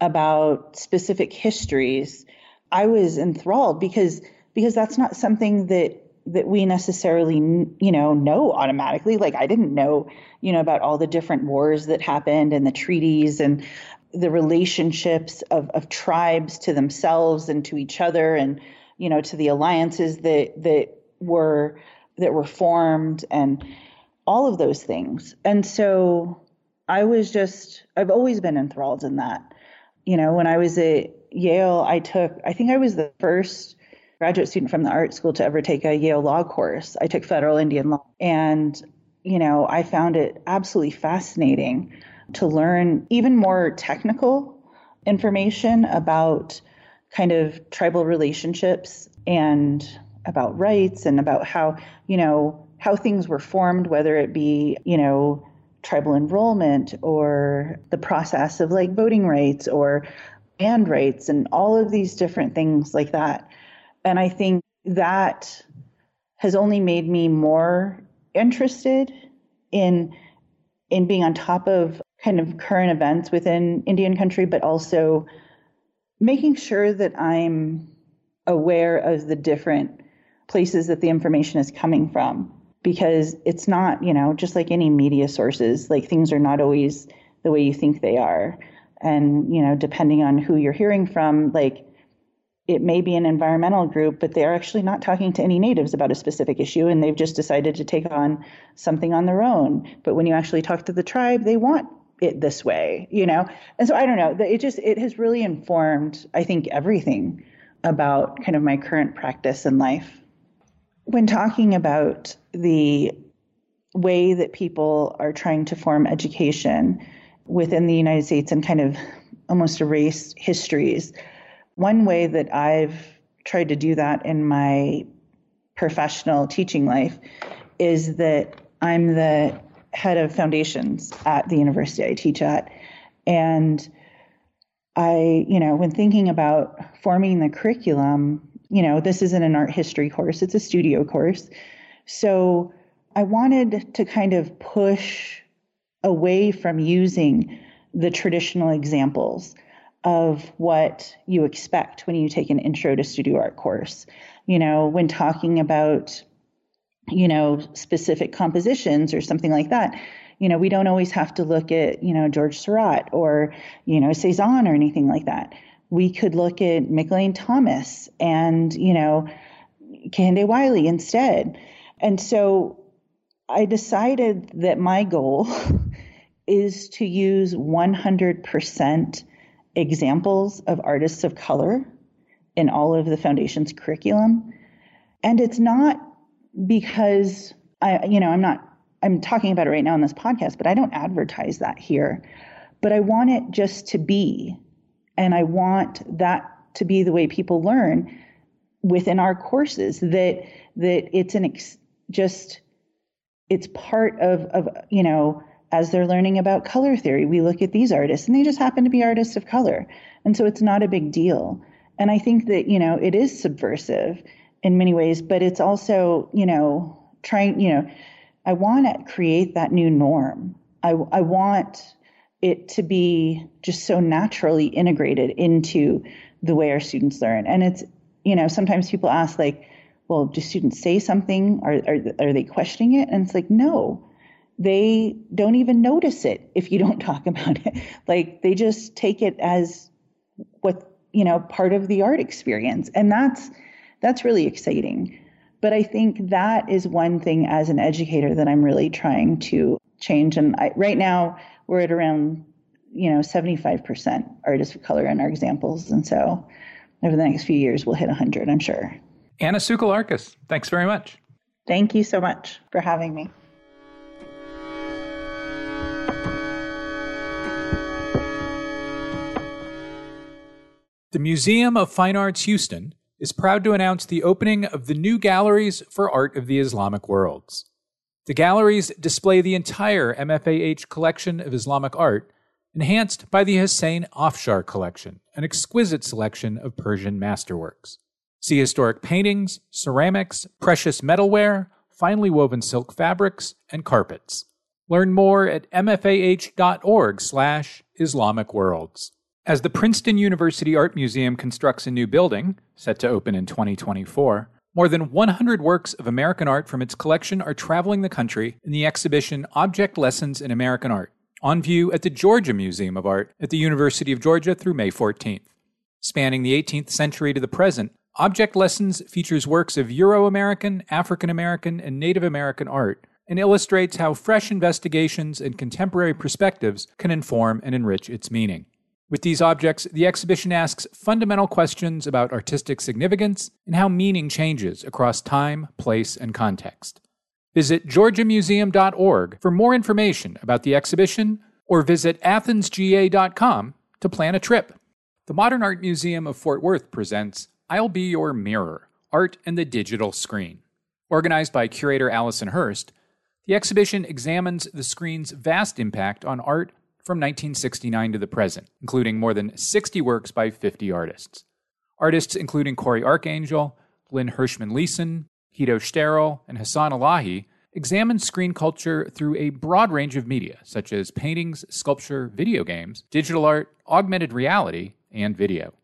about specific histories, I was enthralled because because that's not something that that we necessarily you know know automatically like i didn't know you know about all the different wars that happened and the treaties and the relationships of, of tribes to themselves and to each other and you know to the alliances that that were that were formed and all of those things. And so I was just, I've always been enthralled in that. You know, when I was at Yale, I took, I think I was the first graduate student from the art school to ever take a Yale law course. I took federal Indian law. And, you know, I found it absolutely fascinating to learn even more technical information about kind of tribal relationships and about rights and about how, you know, how things were formed, whether it be, you know, tribal enrollment or the process of like voting rights or land rights and all of these different things like that. And I think that has only made me more interested in in being on top of kind of current events within Indian country, but also making sure that I'm aware of the different places that the information is coming from because it's not, you know, just like any media sources, like things are not always the way you think they are. And, you know, depending on who you're hearing from, like it may be an environmental group, but they're actually not talking to any natives about a specific issue and they've just decided to take on something on their own. But when you actually talk to the tribe, they want it this way, you know? And so I don't know, it just, it has really informed, I think, everything about kind of my current practice in life. When talking about the way that people are trying to form education within the United States and kind of almost erase histories, one way that I've tried to do that in my professional teaching life is that I'm the head of foundations at the university I teach at. And I, you know, when thinking about forming the curriculum, you know, this isn't an art history course, it's a studio course. So I wanted to kind of push away from using the traditional examples of what you expect when you take an intro to studio art course. You know, when talking about, you know, specific compositions or something like that, you know, we don't always have to look at, you know, George Seurat or, you know, Cezanne or anything like that we could look at Mickalene Thomas and, you know, Kehinde Wiley instead. And so I decided that my goal is to use 100% examples of artists of color in all of the foundation's curriculum. And it's not because I, you know, I'm not, I'm talking about it right now on this podcast, but I don't advertise that here. But I want it just to be and I want that to be the way people learn within our courses that that it's an ex, just it's part of of you know as they're learning about color theory we look at these artists and they just happen to be artists of color. And so it's not a big deal. And i think that you know it is subversive in many ways but it's also you know trying you know i want to create that new norm. I i want it to be just so naturally integrated into the way our students learn. And it's, you know, sometimes people ask, like, well, do students say something? Are, are, are they questioning it? And it's like, no, they don't even notice it if you don't talk about it. Like, they just take it as what, you know, part of the art experience. And that's, that's really exciting. But I think that is one thing as an educator that I'm really trying to change. And I, right now, we're at around you know 75% artists of color in our examples and so over the next few years, we'll hit 100, I'm sure. Anna Tsouhlarakis, thanks very much. Thank you so much for having me. The Museum of Fine Arts Houston is proud to announce the opening of the new galleries for art of the Islamic worlds. The galleries display the entire MFAH collection of Islamic art, enhanced by the Hossein Afshar collection, an exquisite selection of Persian masterworks. See historic paintings, ceramics, precious metalware, finely woven silk fabrics, and carpets. Learn more at mfah.org/Islamic Worlds. As the Princeton University Art Museum constructs a new building, set to open in 2024, more than 100 works of American art from its collection are traveling the country in the exhibition Object Lessons in American Art, on view at the Georgia Museum of Art at the University of Georgia through May 14th. Spanning the 18th century to the present, Object Lessons features works of Euro American, African American, and Native American art and illustrates how fresh investigations and contemporary perspectives can inform and enrich its meaning. With these objects, the exhibition asks fundamental questions about artistic significance and how meaning changes across time, place, and context. Visit georgiamuseum.org for more information about the exhibition or visit athensga.com to plan a trip. The Modern Art Museum of Fort Worth presents I'll Be Your Mirror Art and the Digital Screen. Organized by curator Alison Hearst, the exhibition examines the screen's vast impact on art from 1969 to the present, including more than 60 works by 50 artists. Artists including Cory Arcangel, Lynn Hershman Leeson, Hito Steyerl, and Hasan Elahi examine screen culture through a broad range of media, such as paintings, sculpture, video games, digital art, augmented reality, and video.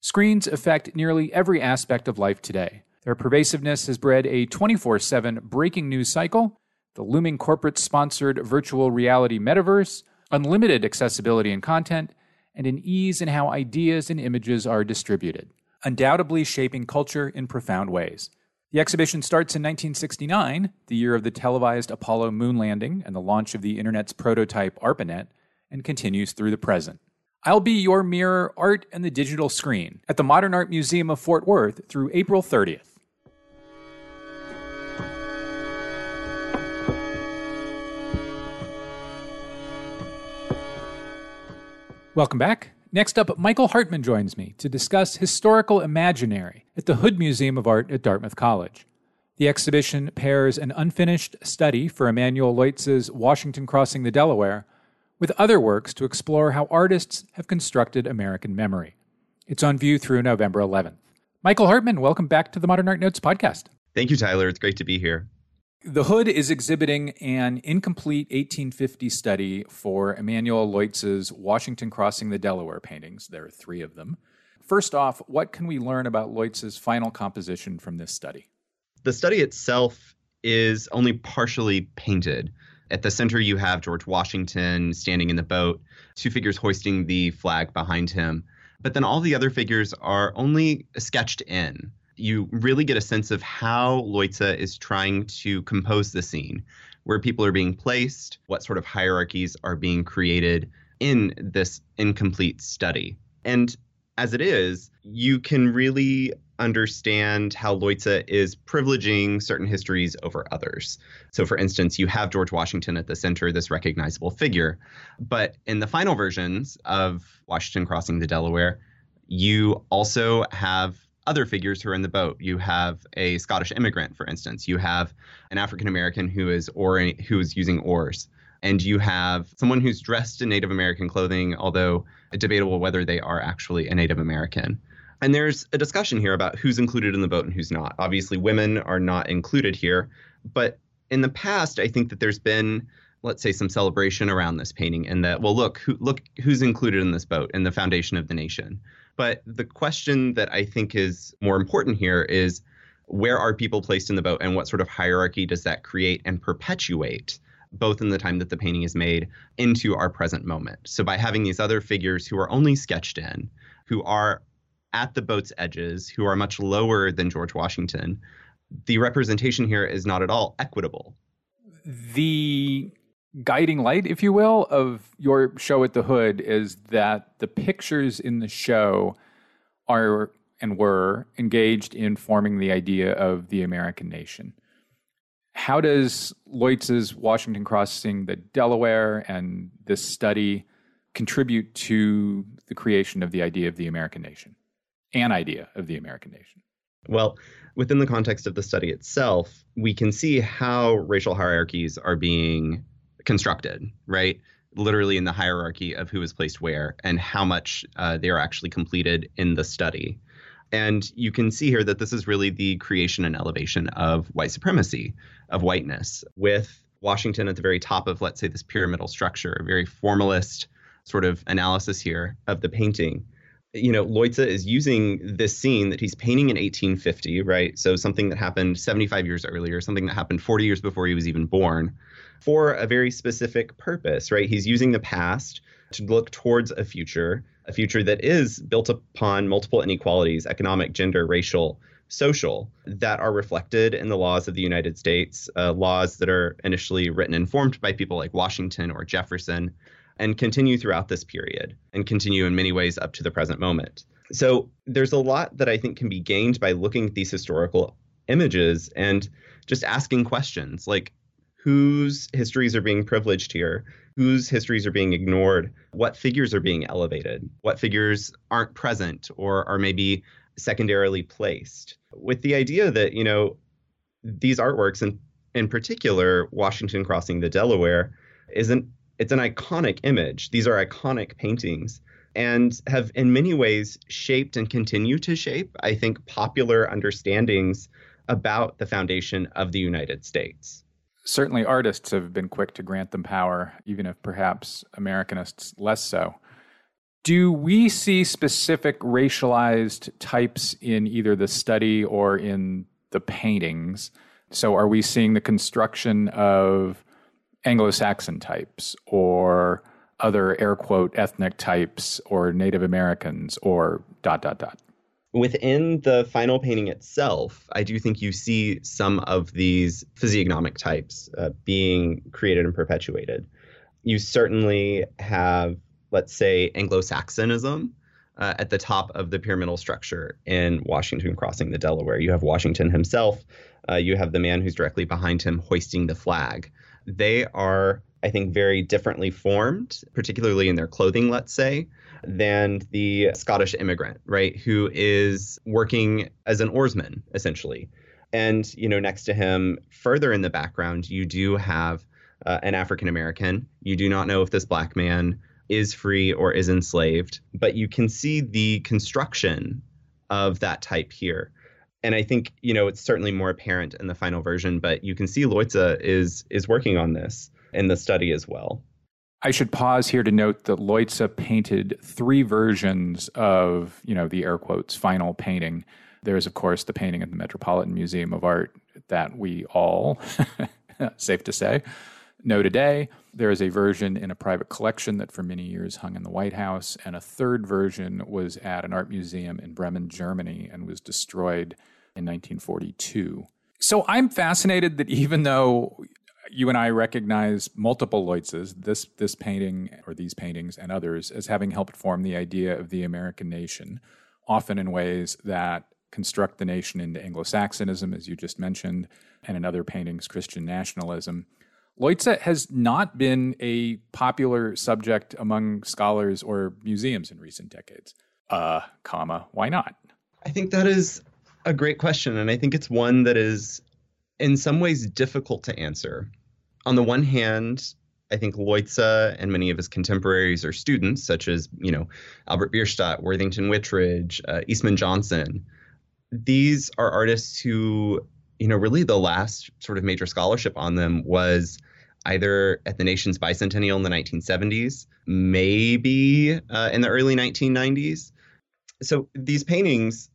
Screens affect nearly every aspect of life today. Their pervasiveness has bred a 24 7 breaking news cycle, the looming corporate sponsored virtual reality metaverse, unlimited accessibility and content, and an ease in how ideas and images are distributed, undoubtedly shaping culture in profound ways. The exhibition starts in 1969, the year of the televised Apollo moon landing and the launch of the Internet's prototype ARPANET, and continues through the present. I'll be your mirror, art, and the digital screen at the Modern Art Museum of Fort Worth through April 30th. Welcome back. Next up, Michael Hartman joins me to discuss Historical Imaginary at the Hood Museum of Art at Dartmouth College. The exhibition pairs an unfinished study for Emanuel Leutze's Washington Crossing the Delaware with other works to explore how artists have constructed American memory. It's on view through November 11th. Michael Hartman, welcome back to the Modern Art Notes podcast. Thank you, Tyler. It's great to be here. The Hood is exhibiting an incomplete 1850 study for Emanuel Leutze's Washington Crossing the Delaware paintings. There are three of them. First off, what can we learn about Leutze's final composition from this study? The study itself is only partially painted. At the center, you have George Washington standing in the boat, two figures hoisting the flag behind him. But then all the other figures are only sketched in you really get a sense of how Leutze is trying to compose the scene, where people are being placed, what sort of hierarchies are being created in this incomplete study. And as it is, you can really understand how Leutze is privileging certain histories over others. So, for instance, you have George Washington at the center, this recognizable figure. But in the final versions of Washington crossing the Delaware, you also have other figures who are in the boat. You have a Scottish immigrant, for instance. You have an African American who is or who is using oars, and you have someone who's dressed in Native American clothing, although debatable whether they are actually a Native American. And there's a discussion here about who's included in the boat and who's not. Obviously, women are not included here, but in the past, I think that there's been let's say some celebration around this painting and that well look who, look who's included in this boat in the foundation of the nation but the question that I think is more important here is where are people placed in the boat and what sort of hierarchy does that create and perpetuate? both in the time that the painting is made into our present moment. So by having these other figures who are only sketched in, who are at the boat's edges, who are much lower than George Washington, the representation here is not at all equitable. The guiding light, if you will, of your show at the Hood is that the pictures in the show are and were engaged in forming the idea of the American nation. How does Leutze's Washington Crossing the Delaware and this study contribute to the creation of the idea of the American nation? An idea of the American nation? Well, within the context of the study itself, we can see how racial hierarchies are being constructed, right? Literally in the hierarchy of who is placed where and how much uh, they are actually completed in the study. And you can see here that this is really the creation and elevation of white supremacy, of whiteness, with Washington at the very top of, let's say, this pyramidal structure, a very formalist sort of analysis here of the painting you know, Leutze is using this scene that he's painting in 1850, right? So something that happened 75 years earlier, something that happened 40 years before he was even born, for a very specific purpose, right? He's using the past to look towards a future, a future that is built upon multiple inequalities economic, gender, racial, social that are reflected in the laws of the United States, uh, laws that are initially written and formed by people like Washington or Jefferson, and continue throughout this period and continue in many ways up to the present moment. So there's a lot that I think can be gained by looking at these historical images and just asking questions like whose histories are being privileged here, whose histories are being ignored, what figures are being elevated, what figures aren't present or are maybe secondarily placed. With the idea that, you know, these artworks and in particular Washington crossing the Delaware isn't it's an iconic image. These are iconic paintings and have in many ways shaped and continue to shape, I think, popular understandings about the foundation of the United States. Certainly, artists have been quick to grant them power, even if perhaps Americanists less so. Do we see specific racialized types in either the study or in the paintings? So, are we seeing the construction of Anglo Saxon types or other air quote ethnic types or Native Americans or dot, dot, dot. Within the final painting itself, I do think you see some of these physiognomic types uh, being created and perpetuated. You certainly have, let's say, Anglo Saxonism uh, at the top of the pyramidal structure in Washington crossing the Delaware. You have Washington himself, uh, you have the man who's directly behind him hoisting the flag they are, I think, very differently formed, particularly in their clothing, let's say, than the Scottish immigrant, right, who is working as an oarsman, essentially. And, you know, next to him, further in the background, you do have uh, an African American. You do not know if this black man is free or is enslaved, but you can see the construction of that type here and I think you know it's certainly more apparent in the final version, but you can see Leutze is is working on this in the study as well. I should pause here to note that Leutze painted three versions of you know the air quotes final painting. There is of course the painting at the Metropolitan Museum of Art that we all, safe to say, know today. There is a version in a private collection that for many years hung in the White House, and a third version was at an art museum in Bremen, Germany, and was destroyed in 1942. So I'm fascinated that even though you and I recognize multiple Leutzes, this this painting or these paintings and others, as having helped form the idea of the American nation, often in ways that construct the nation into Anglo-Saxonism, as you just mentioned, and in other paintings, Christian nationalism. Leutze has not been a popular subject among scholars or museums in recent decades. Uh, comma, why not? I think that is a great question, and I think it's one that is in some ways difficult to answer. On the one hand, I think Leutze and many of his contemporaries or students, such as you know Albert Bierstadt, Worthington Whittredge, uh, Eastman Johnson, these are artists who you know really the last sort of major scholarship on them was either at the nation's bicentennial in the 1970s, maybe uh, in the early 1990s. So these paintings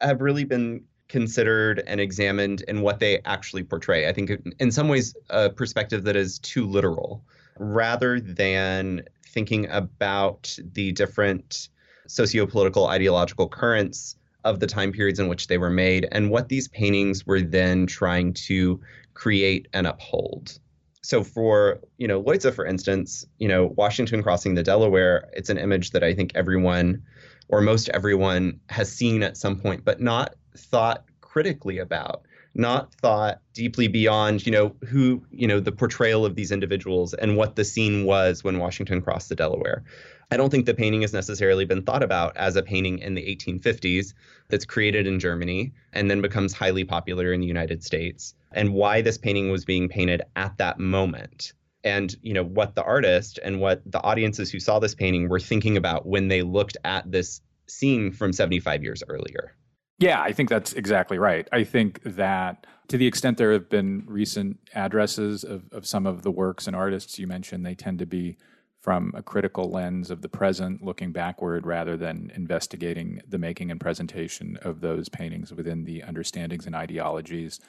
have really been considered and examined in what they actually portray. I think, in some ways, a perspective that is too literal rather than thinking about the different socio-political ideological currents of the time periods in which they were made and what these paintings were then trying to create and uphold so for you know Leutze, for instance, you know Washington crossing the Delaware, it's an image that I think everyone or most everyone has seen at some point, but not thought critically about not thought deeply beyond, you know, who, you know, the portrayal of these individuals and what the scene was when Washington crossed the Delaware. I don't think the painting has necessarily been thought about as a painting in the 1850s that's created in Germany and then becomes highly popular in the United States, and why this painting was being painted at that moment. And you know what the artist and what the audiences who saw this painting were thinking about when they looked at this scene from 75 years earlier. Yeah, I think that's exactly right. I think that to the extent there have been recent addresses of, of some of the works and artists you mentioned, they tend to be from a critical lens of the present, looking backward rather than investigating the making and presentation of those paintings within the understandings and ideologies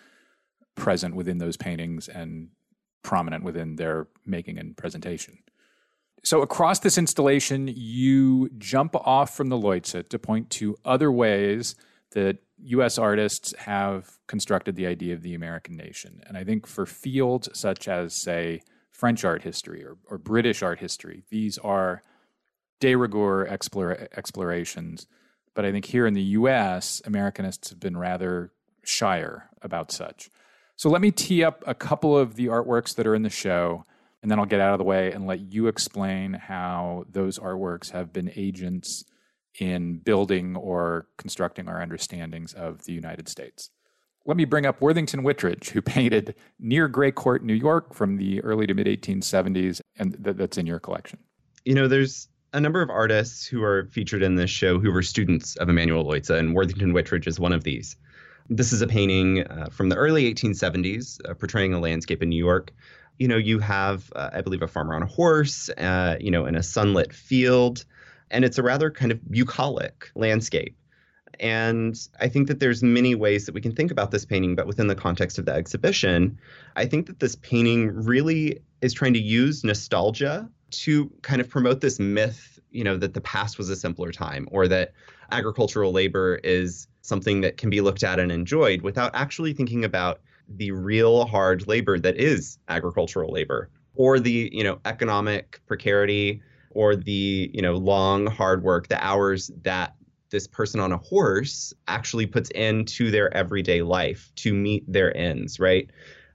present within those paintings and prominent within their making and presentation. So, across this installation, you jump off from the Leutze to point to other ways that US artists have constructed the idea of the American nation. And I think for fields such as, say, French art history or, or British art history, these are de rigueur explorations. But I think here in the US, Americanists have been rather shyer about such. So let me tee up a couple of the artworks that are in the show, and then I'll get out of the way and let you explain how those artworks have been agents in building or constructing our understandings of the United States. Let me bring up Worthington Whittredge, who painted near Grey Court, New York from the early to mid 1870s, and th- that's in your collection. You know, there's a number of artists who are featured in this show who were students of Emanuel Leutze, and Worthington Whittredge is one of these. This is a painting uh, from the early 1870s uh, portraying a landscape in New York. You know, you have, uh, I believe, a farmer on a horse, uh, you know, in a sunlit field and it's a rather kind of bucolic landscape. And I think that there's many ways that we can think about this painting, but within the context of the exhibition, I think that this painting really is trying to use nostalgia to kind of promote this myth, you know, that the past was a simpler time or that agricultural labor is something that can be looked at and enjoyed without actually thinking about the real hard labor that is agricultural labor or the, you know, economic precarity or the you know long hard work the hours that this person on a horse actually puts into their everyday life to meet their ends right?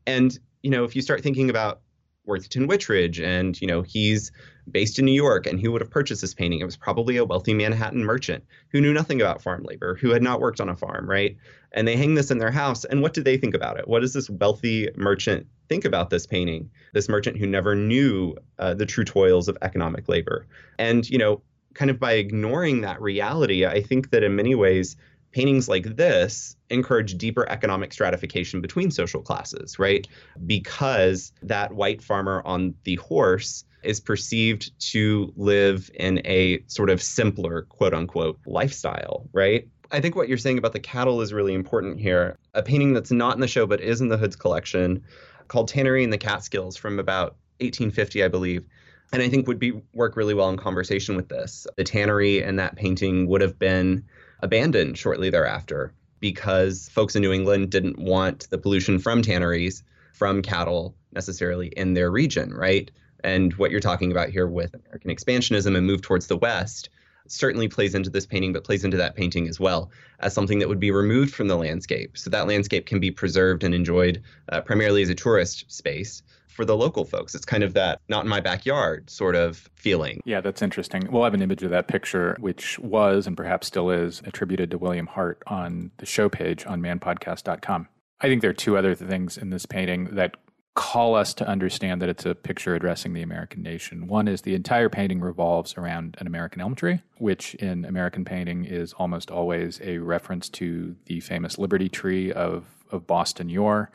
And you know if you start thinking about Worthington Whittredge and you know he's based in New York and who would have purchased this painting it was probably a wealthy Manhattan merchant who knew nothing about farm labor who had not worked on a farm right and they hang this in their house and what do they think about it what does this wealthy merchant think about this painting, this merchant who never knew uh, the true toils of economic labor. And, you know, kind of by ignoring that reality, I think that in many ways, paintings like this encourage deeper economic stratification between social classes, right? Because that white farmer on the horse is perceived to live in a sort of simpler, quote unquote, lifestyle, right? I think what you're saying about the cattle is really important here. A painting that's not in the show but is in the Hoods collection called Tannery in the Catskills from about 1850, I believe. And I think would be work really well in conversation with this. The tannery in that painting would have been abandoned shortly thereafter because folks in New England didn't want the pollution from tanneries, from cattle necessarily in their region, right? And what you're talking about here with American expansionism and move towards the West certainly plays into this painting, but plays into that painting as well as something that would be removed from the landscape. So that landscape can be preserved and enjoyed uh, primarily as a tourist space for the local folks. It's kind of that not in my backyard sort of feeling. Yeah, that's interesting. We'll have an image of that picture, which was and perhaps still is attributed to William Hart on the show page on manpodcast.com. I think there are two other things in this painting that call us to understand that it's a picture addressing the American nation. One is the entire painting revolves around an American elm tree, which in American painting is almost always a reference to the famous Liberty Tree of, of Boston yore.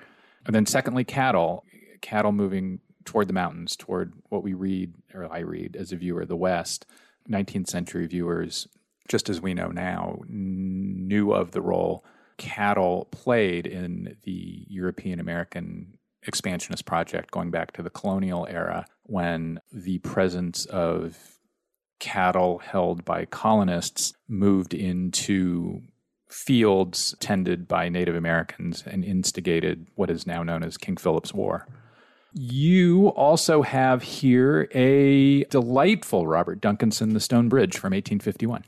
And then, secondly, cattle, cattle moving toward the mountains, toward what we read, or I read as a viewer, the West. 19th century viewers, just as we know now, knew of the role cattle played in the European American expansionist project going back to the colonial era when the presence of cattle held by colonists moved into fields tended by Native Americans and instigated what is now known as King Philip's War. You also have here a delightful Robert Duncanson, The Stone Bridge from 1851.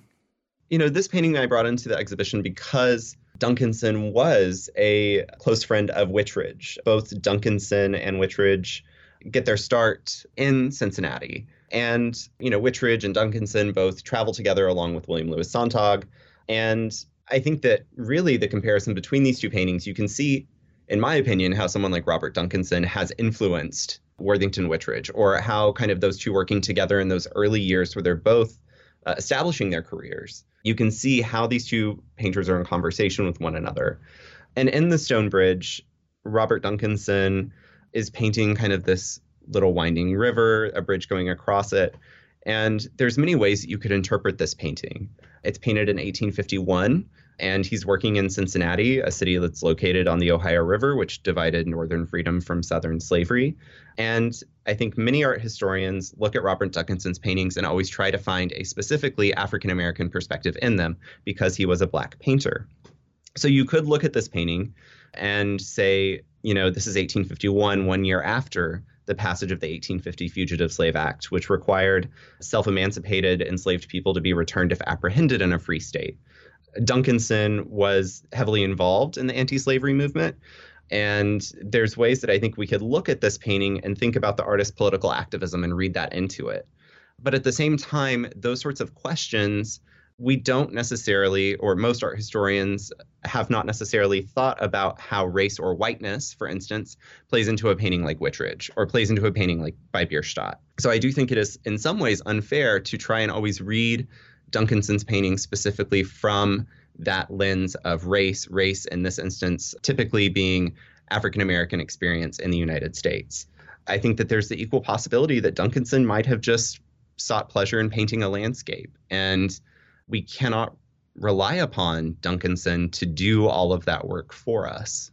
you know, this painting I brought into the exhibition because Duncanson was a close friend of Whittredge. Both Duncanson and Whittredge get their start in Cincinnati. And, you know, Whittredge and Duncanson both travel together along with William Louis Sonntag. And I think that really the comparison between these two paintings, you can see, in my opinion, how someone like Robert Duncanson has influenced Worthington Whittredge, or how kind of those two working together in those early years where they're both uh, establishing their careers. You can see how these two painters are in conversation with one another. And in the Stone Bridge, Robert Duncanson is painting kind of this little winding river, a bridge going across it. And there's many ways that you could interpret this painting. It's painted in 1851, and he's working in Cincinnati, a city that's located on the Ohio River, which divided Northern freedom from Southern slavery. And I think many art historians look at Robert Duncanson's paintings and always try to find a specifically African American perspective in them because he was a black painter. So you could look at this painting and say, you know, this is 1851, one year after the passage of the 1850 Fugitive Slave Act, which required self emancipated enslaved people to be returned if apprehended in a free state. Duncanson was heavily involved in the anti slavery movement. And there's ways that I think we could look at this painting and think about the artist's political activism and read that into it. But at the same time, those sorts of questions we don't necessarily, or most art historians have not necessarily thought about how race or whiteness, for instance, plays into a painting like Whittredge or plays into a painting like by Bierstadt. So I do think it is in some ways unfair to try and always read Duncanson's painting specifically from that lens of race, race in this instance typically being African American experience in the United States. I think that there's the equal possibility that Duncanson might have just sought pleasure in painting a landscape and we cannot rely upon Duncanson to do all of that work for us.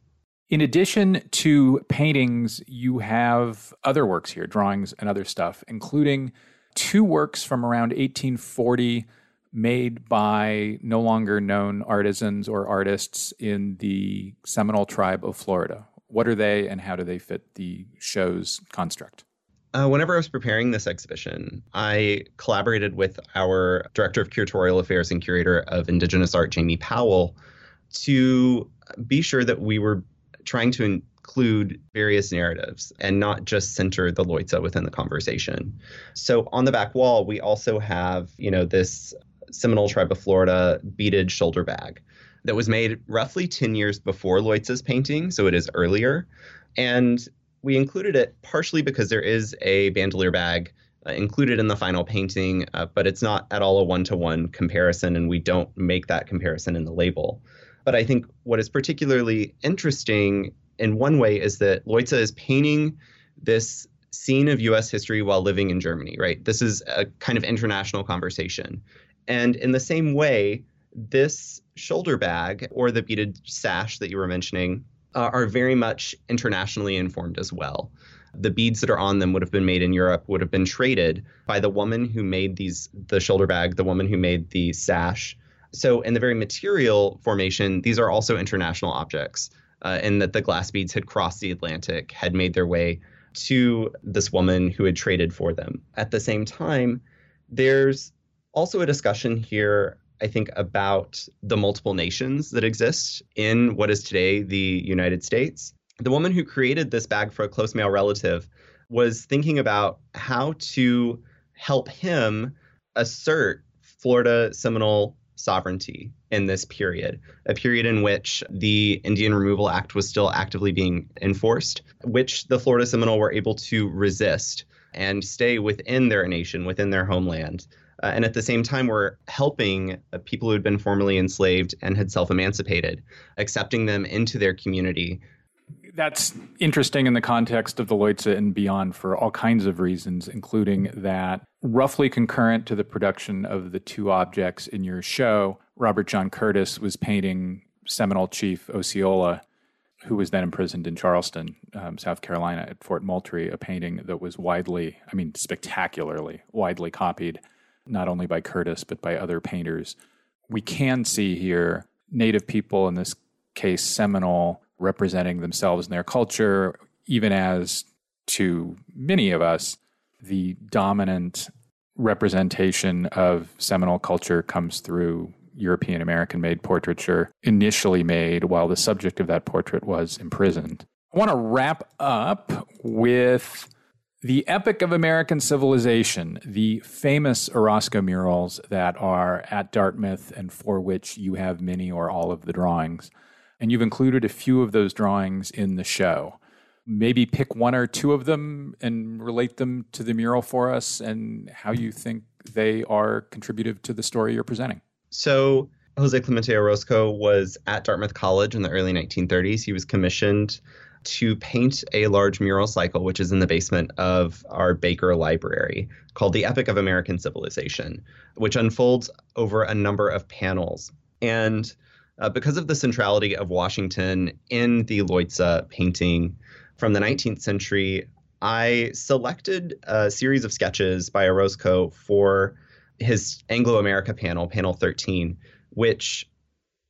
In addition to paintings, you have other works here, drawings and other stuff, including two works from around 1840 made by no longer known artisans or artists in the Seminole tribe of Florida. What are they and how do they fit the show's construct? Uh, whenever I was preparing this exhibition, I collaborated with our director of curatorial affairs and curator of Indigenous art, Jami Powell, to be sure that we were trying to include various narratives and not just center the Leutze within the conversation. So on the back wall, we also have, you know, this Seminole tribe of Florida beaded shoulder bag that was made roughly 10 years before Leutze's painting, so it is earlier. And we included it partially because there is a bandolier bag uh, included in the final painting, uh, but it's not at all a one to one comparison, and we don't make that comparison in the label. But I think what is particularly interesting in one way is that Leutze is painting this scene of US history while living in Germany, right? This is a kind of international conversation. And in the same way, this shoulder bag or the beaded sash that you were mentioning uh, are very much internationally informed as well. The beads that are on them would have been made in Europe, would have been traded by the woman who made these the shoulder bag, the woman who made the sash. So in the very material formation, these are also international objects, uh, in that the glass beads had crossed the Atlantic, had made their way to this woman who had traded for them. At the same time, there's also a discussion here I think, about the multiple nations that exist in what is today the United States. The woman who created this bag for a close male relative was thinking about how to help him assert Florida Seminole sovereignty in this period, a period in which the Indian Removal Act was still actively being enforced, which the Florida Seminole were able to resist and stay within their nation, within their homeland. Uh, and at the same time, we're helping uh, people who had been formerly enslaved and had self emancipated, accepting them into their community. That's interesting in the context of the Leutze and beyond for all kinds of reasons, including that roughly concurrent to the production of the two objects in your show, Robert John Curtis was painting Seminole Chief Osceola, who was then imprisoned in Charleston, um, South Carolina, at Fort Moultrie, a painting that was widely, I mean, spectacularly widely copied not only by Curtis, but by other painters. We can see here Native people, in this case Seminole, representing themselves and their culture, even as to many of us, the dominant representation of Seminole culture comes through European American made portraiture initially made while the subject of that portrait was imprisoned. I want to wrap up with the Epic of American Civilization, the famous Orozco murals that are at Dartmouth and for which you have many or all of the drawings. And you've included a few of those drawings in the show. Maybe pick one or two of them and relate them to the mural for us and how you think they are contributive to the story you're presenting. So, Jose Clemente Orozco was at Dartmouth College in the early 1930s. He was commissioned to paint a large mural cycle, which is in the basement of our Baker Library, called The Epic of American Civilization, which unfolds over a number of panels. And uh, because of the centrality of Washington in the Leutze painting from the 19th century, I selected a series of sketches by Orozco for his Anglo America panel, panel 13, which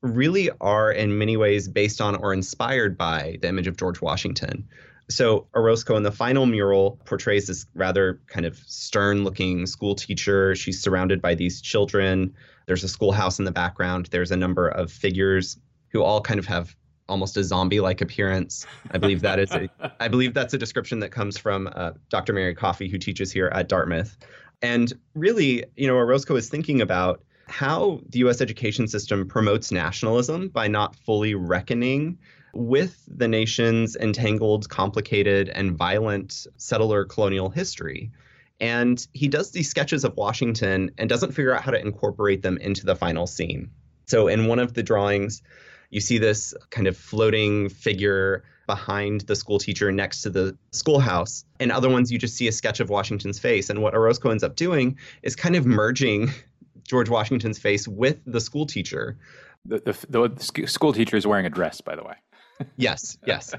really are in many ways based on or inspired by the image of George Washington. So Orozco in the final mural portrays this rather kind of stern looking school teacher. She's surrounded by these children. There's a schoolhouse in the background. There's a number of figures who all kind of have almost a zombie-like appearance. I believe that is a, I believe that's a description that comes from uh, Dr. Mary Coffey, who teaches here at Dartmouth. And really, you know, Orozco is thinking about how the US education system promotes nationalism by not fully reckoning with the nation's entangled, complicated, and violent settler colonial history. And he does these sketches of Washington and doesn't figure out how to incorporate them into the final scene. So, in one of the drawings, you see this kind of floating figure behind the school teacher next to the schoolhouse. In other ones, you just see a sketch of Washington's face. And what Orozco ends up doing is kind of merging George Washington's face with the school teacher. The, the, the school teacher is wearing a dress, by the way. yes, yes.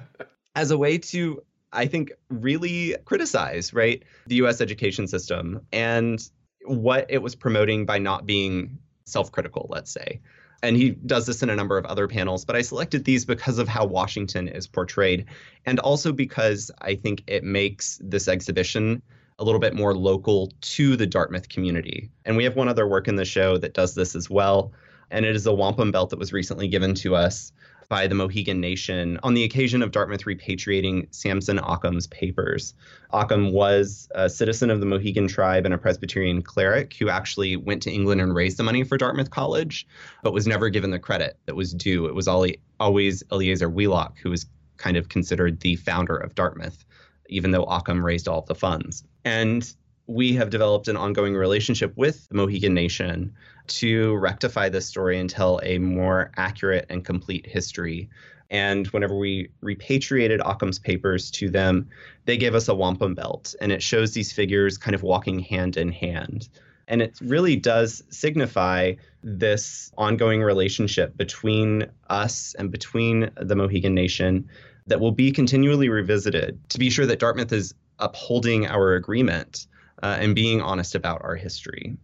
As a way to, I think, really criticize, right, the US education system and what it was promoting by not being self critical, let's say. And he does this in a number of other panels, but I selected these because of how Washington is portrayed, and also because I think it makes this exhibition a little bit more local to the Dartmouth community. And we have one other work in the show that does this as well. And it is a wampum belt that was recently given to us by the Mohegan Nation on the occasion of Dartmouth repatriating Samson Occom's papers. Occom was a citizen of the Mohegan tribe and a Presbyterian cleric who actually went to England and raised the money for Dartmouth College, but was never given the credit that was due. It was always Eleazar Wheelock who was kind of considered the founder of Dartmouth, even though Occom raised all of the funds. And we have developed an ongoing relationship with the Mohegan Nation to rectify this story and tell a more accurate and complete history. And whenever we repatriated Occom's papers to them, they gave us a wampum belt, and it shows these figures kind of walking hand in hand. And it really does signify this ongoing relationship between us and between the Mohegan Nation that will be continually revisited to be sure that Dartmouth is upholding our agreement uh, and being honest about our history.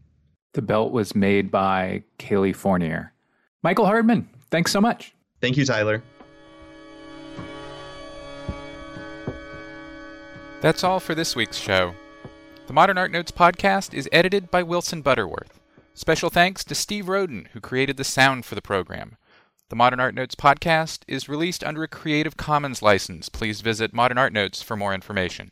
The belt was made by Kaylee Fournier. Michael Hartman, thanks so much. Thank you, Tyler. That's all for this week's show. The Modern Art Notes podcast is edited by Wilson Butterworth. Special thanks to Steve Roden, who created the sound for the program. The Modern Art Notes podcast is released under a Creative Commons license. Please visit Modern Art Notes for more information.